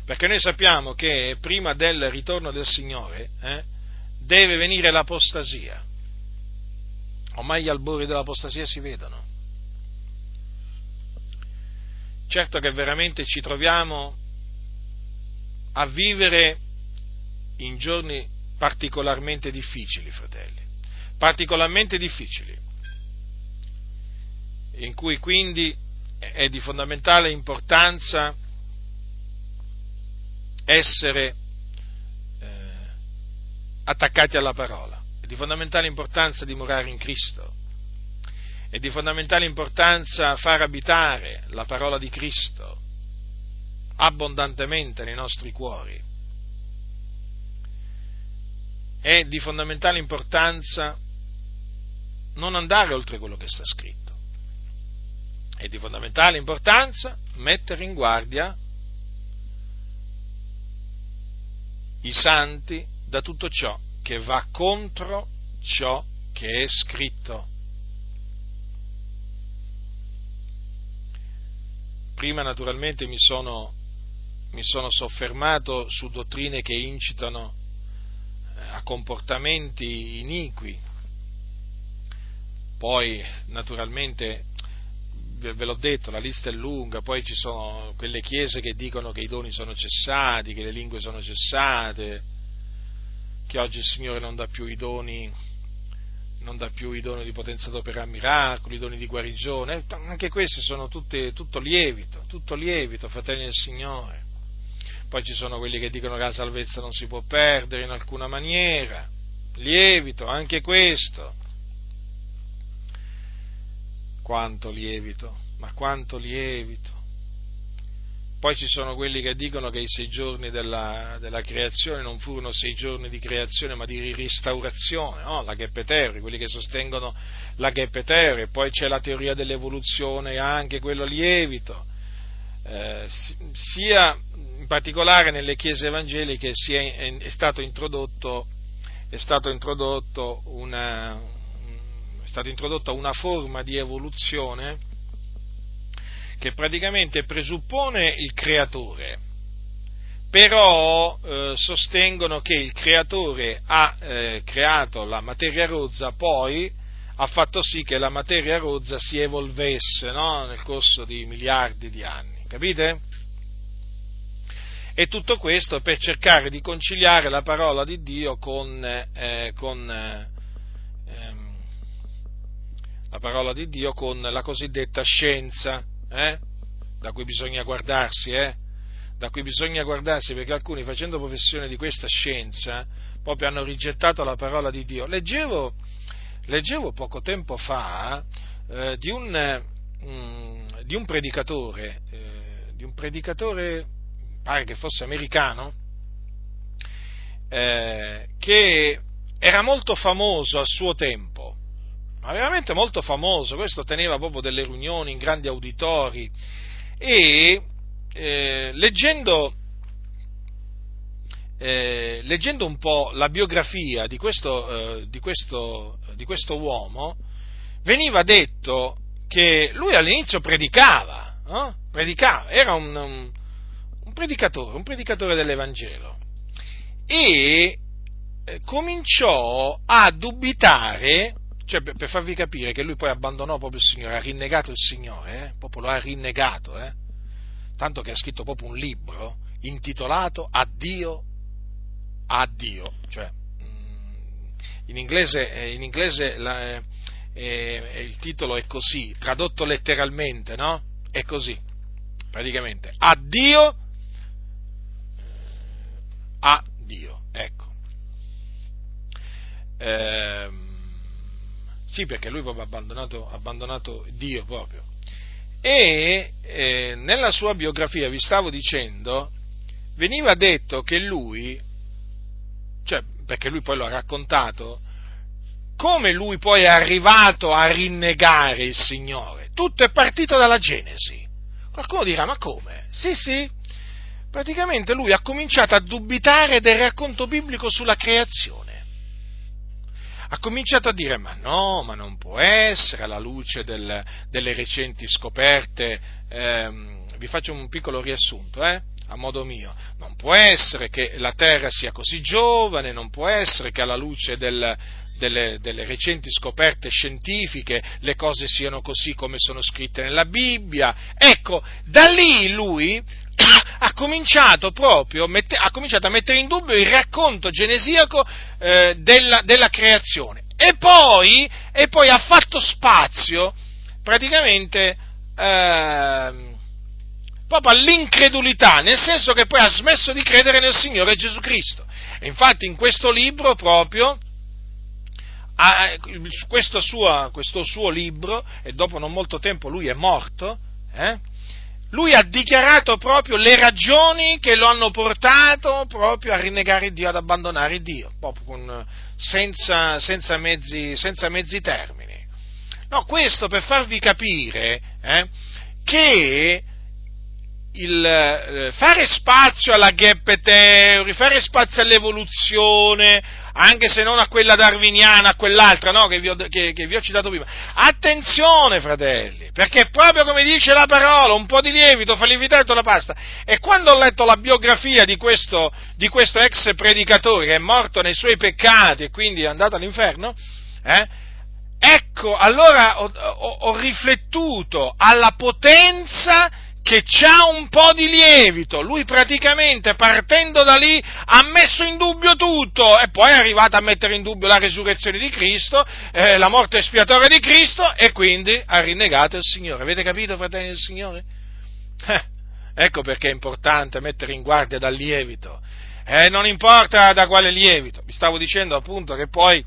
A: Perché noi sappiamo che prima del ritorno del Signore eh, deve venire l'apostasia. Ormai gli albori dell'apostasia si vedono certo che veramente ci troviamo a vivere in giorni particolarmente difficili, fratelli, particolarmente difficili, in cui quindi è di fondamentale importanza essere eh, attaccati alla parola, è di fondamentale importanza dimorare in Cristo, è di fondamentale importanza far abitare la parola di Cristo abbondantemente nei nostri cuori. È di fondamentale importanza non andare oltre quello che sta scritto. È di fondamentale importanza mettere in guardia i santi da tutto ciò che va contro ciò che è scritto. Prima naturalmente mi sono, mi sono soffermato su dottrine che incitano eh, a comportamenti iniqui, poi naturalmente ve l'ho detto, la lista è lunga, poi ci sono quelle chiese che dicono che i doni sono cessati, che le lingue sono cessate, che oggi il Signore non dà più i doni più i doni di potenza d'opera miracoli, i doni di guarigione, anche questi sono tutte, tutto lievito, tutto lievito, fratelli del Signore. Poi ci sono quelli che dicono che la salvezza non si può perdere in alcuna maniera, lievito, anche questo. Quanto lievito, ma quanto lievito. Poi ci sono quelli che dicono che i sei giorni della, della creazione non furono sei giorni di creazione ma di restaurazione, no? la Geppetere, quelli che sostengono la Geppetere, poi c'è la teoria dell'evoluzione, anche quello lievito, eh, sia in particolare nelle chiese evangeliche è, è, stato introdotto, è stato una, è stata introdotta una forma di evoluzione che praticamente presuppone il creatore, però eh, sostengono che il creatore ha eh, creato la materia rozza, poi ha fatto sì che la materia rozza si evolvesse no? nel corso di miliardi di anni, capite? E tutto questo per cercare di conciliare la parola di Dio con, eh, con ehm, la parola di Dio con la cosiddetta scienza eh? da cui bisogna guardarsi, eh? da cui bisogna guardarsi perché alcuni facendo professione di questa scienza proprio hanno rigettato la parola di Dio. Leggevo, leggevo poco tempo fa eh, di, un, mm, di, un, predicatore, eh, di un predicatore, pare che fosse americano, eh, che era molto famoso a suo tempo ma veramente molto famoso, questo teneva proprio delle riunioni in grandi auditori e eh, leggendo, eh, leggendo, un po' la biografia di questo, eh, di, questo, di questo, uomo, veniva detto che lui all'inizio predicava, no? predicava era un, un, predicatore, un predicatore dell'Evangelo e eh, cominciò a dubitare cioè, per, farvi capire che lui poi abbandonò proprio il Signore, ha rinnegato il Signore, eh? proprio lo ha rinnegato, eh? tanto che ha scritto proprio un libro intitolato Addio, Addio, cioè mm, in inglese, eh, in inglese la, eh, eh, il titolo è così, tradotto letteralmente, no? È così, praticamente, Addio, Addio, ecco. Ehm, sì, perché lui proprio ha abbandonato, abbandonato Dio proprio. E eh, nella sua biografia, vi stavo dicendo, veniva detto che lui, cioè perché lui poi lo ha raccontato, come lui poi è arrivato a rinnegare il Signore. Tutto è partito dalla Genesi. Qualcuno dirà, ma come? Sì, sì. Praticamente lui ha cominciato a dubitare del racconto biblico sulla creazione ha cominciato a dire ma no, ma non può essere alla luce del, delle recenti scoperte, ehm, vi faccio un piccolo riassunto, eh? a modo mio, non può essere che la Terra sia così giovane, non può essere che alla luce del, delle, delle, recenti scoperte scientifiche le cose siano così come sono scritte nella Bibbia. Ecco, da lì lui [coughs] ha cominciato proprio ha cominciato a mettere in dubbio il racconto genesiaco eh, della, della, creazione e poi, e poi, ha fatto spazio praticamente eh, proprio all'incredulità, nel senso che poi ha smesso di credere nel Signore Gesù Cristo. E infatti in questo libro proprio questo suo, questo suo libro, e dopo non molto tempo lui è morto, eh, lui ha dichiarato proprio le ragioni che lo hanno portato proprio a rinnegare Dio, ad abbandonare Dio, proprio con, senza, senza, mezzi, senza, mezzi, termini. No, questo per farvi capire eh, che il, eh, fare spazio alla gap theory, fare spazio all'evoluzione, anche se non a quella darwiniana, a quell'altra no, che, vi ho, che, che vi ho citato prima. Attenzione, fratelli, perché proprio come dice la parola, un po' di lievito fa lievitare la pasta. E quando ho letto la biografia di questo, di questo ex predicatore che è morto nei suoi peccati e quindi è andato all'inferno, eh, ecco, allora ho, ho, ho riflettuto alla potenza che c'ha un po' di lievito, lui praticamente partendo da lì ha messo in dubbio tutto e poi è arrivato a mettere in dubbio la resurrezione di Cristo, eh, la morte espiatoria di Cristo e quindi ha rinnegato il Signore. Avete capito, fratelli del Signore? Eh, ecco perché è importante mettere in guardia dal lievito. Eh, non importa da quale lievito, vi stavo dicendo appunto che poi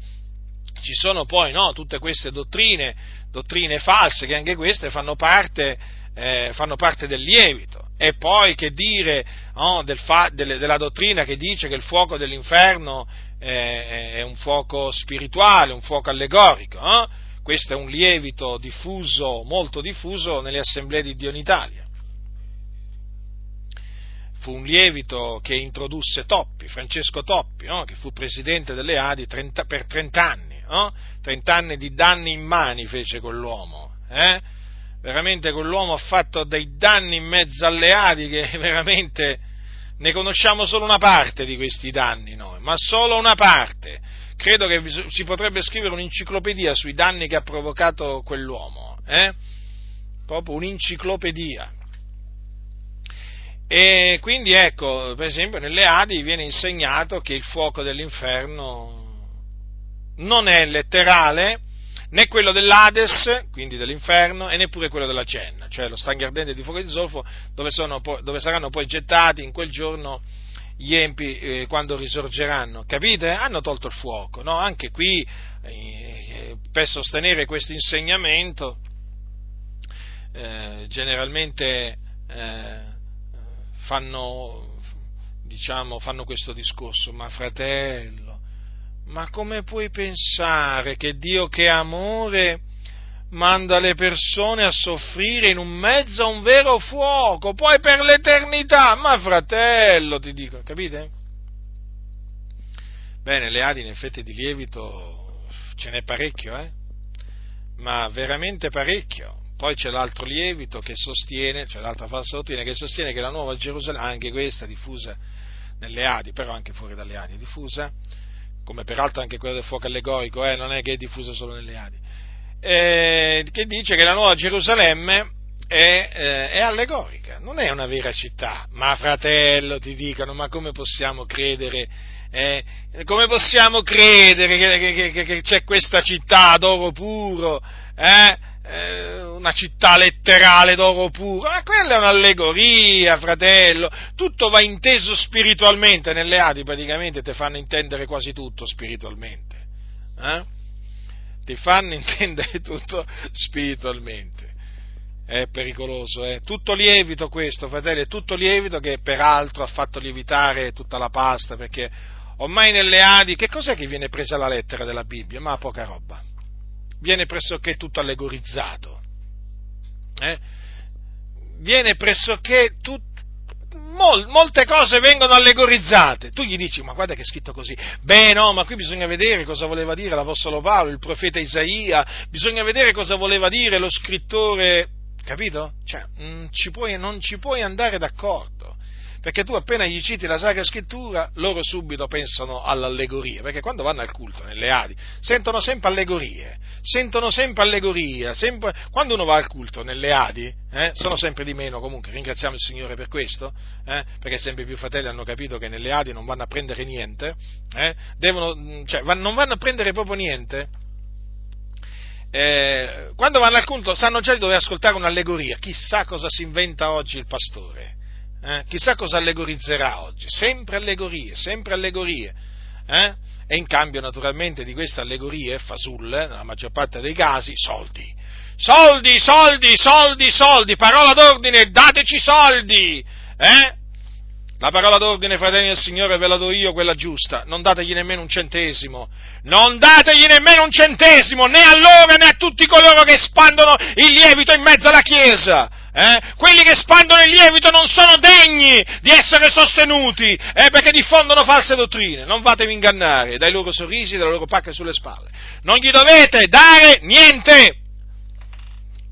A: ci sono poi no, tutte queste dottrine, dottrine false che anche queste fanno parte eh, fanno parte del lievito. E poi che dire oh, del fa, delle, della dottrina che dice che il fuoco dell'inferno eh, è un fuoco spirituale, un fuoco allegorico. Eh? Questo è un lievito diffuso, molto diffuso nelle assemblee di Dio in Italia. Fu un lievito che introdusse Toppi, Francesco Toppi, che fu presidente delle Adi 30, per 30 anni. No? 30 anni di danni in mani fece quell'uomo. Eh? Veramente quell'uomo ha fatto dei danni in mezzo alle Adi che [laughs] veramente ne conosciamo solo una parte di questi danni noi, ma solo una parte. Credo che si potrebbe scrivere un'enciclopedia sui danni che ha provocato quell'uomo, eh? proprio un'enciclopedia. E quindi ecco, per esempio nelle Adi viene insegnato che il fuoco dell'inferno non è letterale, né quello dell'Ades, quindi dell'inferno, e neppure quello della Cenna, cioè lo stagno ardente di fuoco di zolfo, dove, poi, dove, saranno poi gettati in quel giorno gli empi eh, quando risorgeranno. Capite? Hanno tolto il fuoco, no? Anche qui, eh, per sostenere questo insegnamento, eh, generalmente eh, fanno, diciamo, fanno questo discorso, ma fratello, ma come puoi pensare che Dio che è amore manda le persone a soffrire in un mezzo a un vero fuoco, poi per l'eternità? Ma fratello, ti dico, capite? Bene, le adi in effetti di lievito ce n'è parecchio, eh? Ma veramente parecchio. Poi c'è l'altro lievito che sostiene, c'è l'altra falsa dottrina che sostiene che la nuova Gerusalemme, anche questa diffusa nelle Adi, però anche fuori dalle Adi, diffusa, come peraltro anche quella del fuoco allegorico, eh, non è che è diffusa solo nelle Adi, eh, che dice che la nuova Gerusalemme è, eh, è, allegorica, non è una vera città, ma fratello ti dicono, ma come possiamo credere, eh, come possiamo credere che, che, che, che, c'è questa città d'oro puro, eh? Una città letterale d'oro puro, ma quella è un'allegoria, fratello, tutto va inteso spiritualmente, nelle Adi praticamente ti fanno intendere quasi tutto spiritualmente, eh? ti fanno [laughs] intendere tutto spiritualmente. È pericoloso, eh? tutto lievito questo, fratello, è tutto lievito che peraltro ha fatto lievitare tutta la pasta, perché ormai nelle Adi, che cos'è che viene presa la lettera della Bibbia? Ma poca roba viene pressoché tutto allegorizzato. Eh? Viene pressoché tutto Mol, molte cose vengono allegorizzate. Tu gli dici, ma guarda che è scritto così. Beh, no, ma qui bisogna vedere cosa voleva dire l'Apostolo Paolo, il profeta Isaia, bisogna vedere cosa voleva dire lo scrittore, capito? Cioè, non ci puoi, non ci puoi andare d'accordo perché tu appena gli citi la Sacra Scrittura, loro subito pensano all'allegoria, perché quando vanno al culto nelle Adi sentono sempre allegorie, sentono sempre allegorie, sempre, quando uno va al culto nelle Adi, eh, sono sempre di meno comunque, ringraziamo il Signore per questo, eh, perché sempre più fratelli hanno capito che nelle Adi non vanno a prendere niente, eh, devono, cioè, non vanno a prendere proprio niente, eh, quando vanno al culto sanno già di dover ascoltare un'allegoria, chissà cosa si inventa oggi il pastore, eh? Chissà cosa allegorizzerà oggi, sempre allegorie, sempre allegorie. Eh? E in cambio naturalmente di queste allegorie, fasulle, nella maggior parte dei casi, soldi. Soldi, soldi, soldi, soldi, parola d'ordine, dateci soldi! Eh? La parola d'ordine, fratelli del Signore, ve la do io, quella giusta. Non dategli nemmeno un centesimo. Non dategli nemmeno un centesimo, né a loro né a tutti coloro che spandono il lievito in mezzo alla Chiesa. Eh? Quelli che spandono il lievito non sono degni di essere sostenuti, eh? perché diffondono false dottrine. Non fatevi ingannare dai loro sorrisi, dalle loro pacche sulle spalle. Non gli dovete dare niente.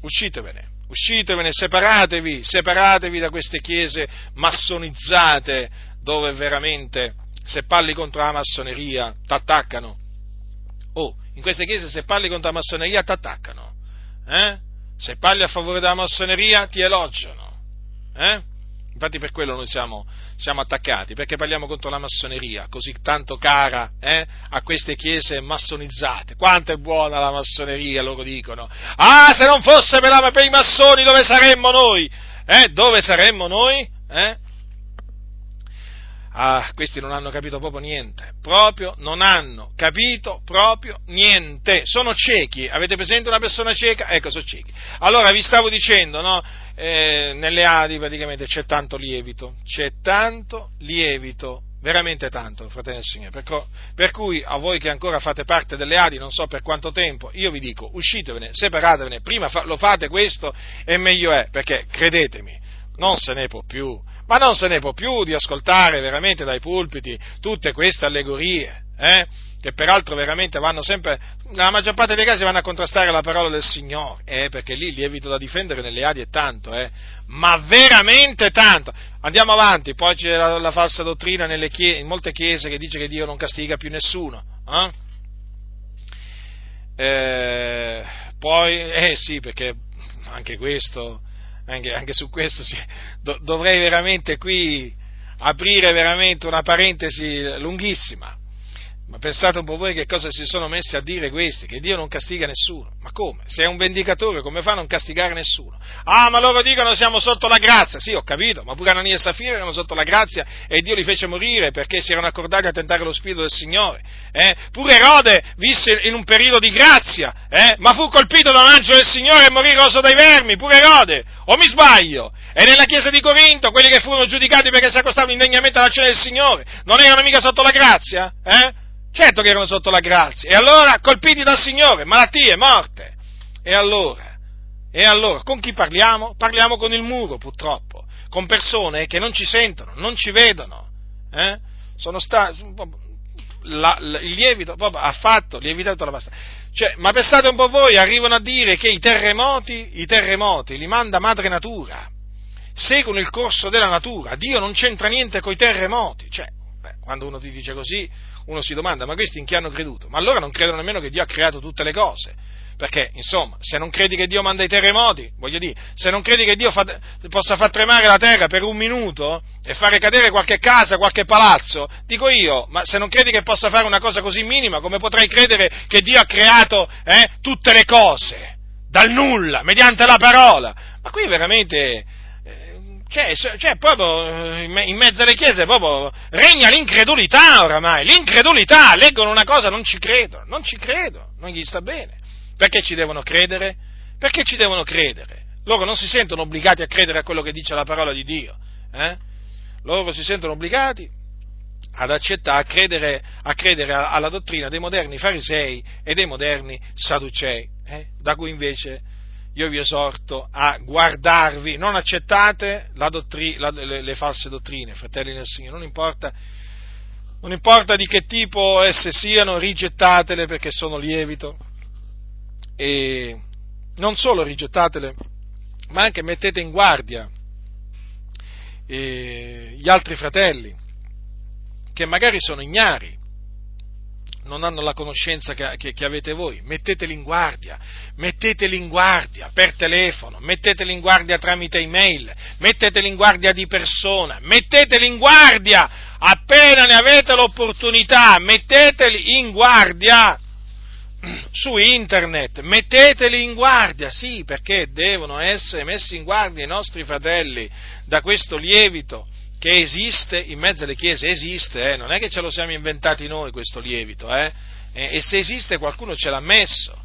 A: Uscitevene uscitevene, separatevi, separatevi da queste chiese massonizzate dove veramente se parli contro la massoneria t'attaccano. Oh, in queste chiese se parli contro la massoneria t'attaccano. Eh? Se parli a favore della massoneria ti elogiano. Eh? Infatti per quello noi siamo, siamo, attaccati, perché parliamo contro la massoneria, così tanto cara eh, a queste chiese massonizzate. Quanto è buona la massoneria, loro dicono. Ah, se non fosse per, la, per i massoni dove saremmo noi? Eh, dove saremmo noi? Eh? Ah, questi non hanno capito proprio niente, proprio non hanno capito proprio niente, sono ciechi, avete presente una persona cieca? Ecco, sono ciechi. Allora vi stavo dicendo, no? Eh, nelle Adi praticamente c'è tanto lievito, c'è tanto lievito, veramente tanto, fratelli del Signore, per, per cui a voi che ancora fate parte delle Adi, non so per quanto tempo, io vi dico, uscitevene, separatevene, prima fa, lo fate questo e meglio è, perché credetemi, non se ne può più ma non se ne può più di ascoltare veramente dai pulpiti tutte queste allegorie, eh? che peraltro veramente vanno sempre, nella maggior parte dei casi vanno a contrastare la parola del Signore, eh? perché lì lievito da difendere nelle adi è tanto, eh? ma veramente tanto. Andiamo avanti, poi c'è la, la falsa dottrina chiese, in molte chiese che dice che Dio non castiga più nessuno. Eh? Eh, poi, eh sì, perché anche questo anche, anche su questo sì, do, dovrei veramente qui aprire veramente una parentesi lunghissima. Ma pensate un po' voi che cosa si sono messi a dire questi, che Dio non castiga nessuno. Ma come? Se è un vendicatore, come fa a non castigare nessuno? Ah, ma loro dicono siamo sotto la grazia. Sì, ho capito, ma pure Anania e Safira erano sotto la grazia e Dio li fece morire perché si erano accordati a tentare lo spirito del Signore. Eh? Pure Erode visse in un periodo di grazia, eh? ma fu colpito da un angelo del Signore e morì roso dai vermi, pure Erode. O mi sbaglio? E nella chiesa di Corinto, quelli che furono giudicati perché si accostavano indegnamente alla cena del Signore, non erano mica sotto la grazia? Eh? Certo che erano sotto la grazia. E allora, colpiti dal Signore, malattie, morte. E allora? E allora, con chi parliamo? Parliamo con il muro, purtroppo. Con persone che non ci sentono, non ci vedono. Eh? Sono stati... La, la, il lievito proprio, ha fatto lievitato la pasta. Cioè, ma pensate un po' voi, arrivano a dire che i terremoti, i terremoti li manda madre natura, seguono il corso della natura, Dio non c'entra niente con i terremoti. Cioè, beh, quando uno ti dice così, uno si domanda, ma questi in chi hanno creduto? Ma allora non credono nemmeno che Dio ha creato tutte le cose. Perché, insomma, se non credi che Dio manda i terremoti, voglio dire, se non credi che Dio fa, possa far tremare la terra per un minuto e fare cadere qualche casa, qualche palazzo, dico io, ma se non credi che possa fare una cosa così minima, come potrai credere che Dio ha creato eh, tutte le cose? Dal nulla, mediante la parola. Ma qui veramente cioè, cioè, proprio eh, in mezzo alle chiese proprio regna l'incredulità oramai, l'incredulità, leggono una cosa, non ci credono, non ci credono, non gli sta bene. Perché ci devono credere? Perché ci devono credere? Loro non si sentono obbligati a credere a quello che dice la parola di Dio, eh? loro si sentono obbligati ad accettare, a credere, a credere alla dottrina dei moderni farisei e dei moderni sadducei, eh? da cui invece io vi esorto a guardarvi, non accettate dottri, la, le, le, false dottrine, fratelli del Signore, non importa, non importa di che tipo esse siano, rigettatele perché sono lievito. E non solo rigettatele, ma anche mettete in guardia eh, gli altri fratelli che magari sono ignari non hanno la conoscenza che, che, che, avete voi, metteteli in guardia, metteteli in guardia per telefono, metteteli in guardia tramite email, metteteli in guardia di persona, metteteli in guardia appena ne avete l'opportunità, metteteli in guardia su internet, metteteli in guardia, sì, perché devono essere messi in guardia i nostri fratelli da questo lievito che esiste in mezzo alle chiese, esiste, eh? non è che ce lo siamo inventati noi questo lievito, eh? e se esiste qualcuno ce l'ha messo,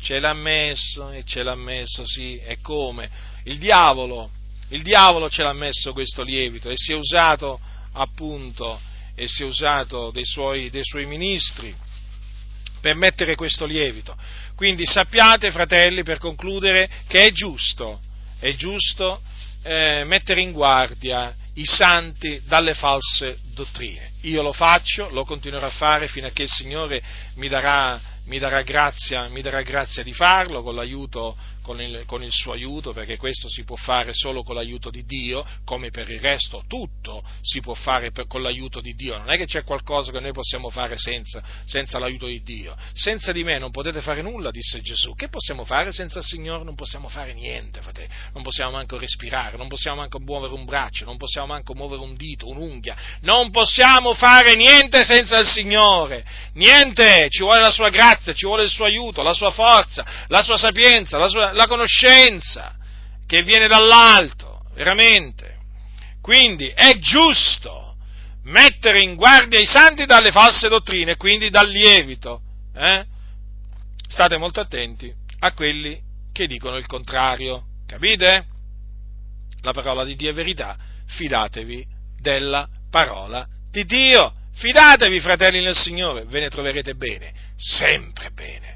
A: ce l'ha messo e ce l'ha messo, sì, e come? Il diavolo, il diavolo ce l'ha messo questo lievito e si è usato appunto, e si è usato dei suoi, dei suoi ministri per mettere questo lievito. Quindi sappiate, fratelli, per concludere, che è giusto, è giusto eh, mettere in guardia i santi dalle false dottrine. Io lo faccio, lo continuerò a fare fino a che il Signore mi darà, mi darà, grazia, mi darà grazia, di farlo con l'aiuto con il, con il, suo aiuto, perché questo si può fare solo con l'aiuto di Dio, come per il resto tutto si può fare per, con l'aiuto di Dio, non è che c'è qualcosa che noi possiamo fare senza, senza, l'aiuto di Dio. Senza di me non potete fare nulla, disse Gesù. Che possiamo fare senza il Signore? Non possiamo fare niente, fratelli. non possiamo manco respirare, non possiamo manco muovere un braccio, non possiamo manco muovere un dito, un'unghia, non possiamo fare niente senza il Signore, niente, ci vuole la sua grazia, ci vuole il suo aiuto, la sua forza, la sua sapienza, la sua, la conoscenza che viene dall'alto, veramente. Quindi è giusto mettere in guardia i santi dalle false dottrine, quindi dal lievito. Eh? State molto attenti a quelli che dicono il contrario, capite? La parola di Dio è verità, fidatevi della parola di Dio. Fidatevi, fratelli nel Signore, ve ne troverete bene, sempre bene.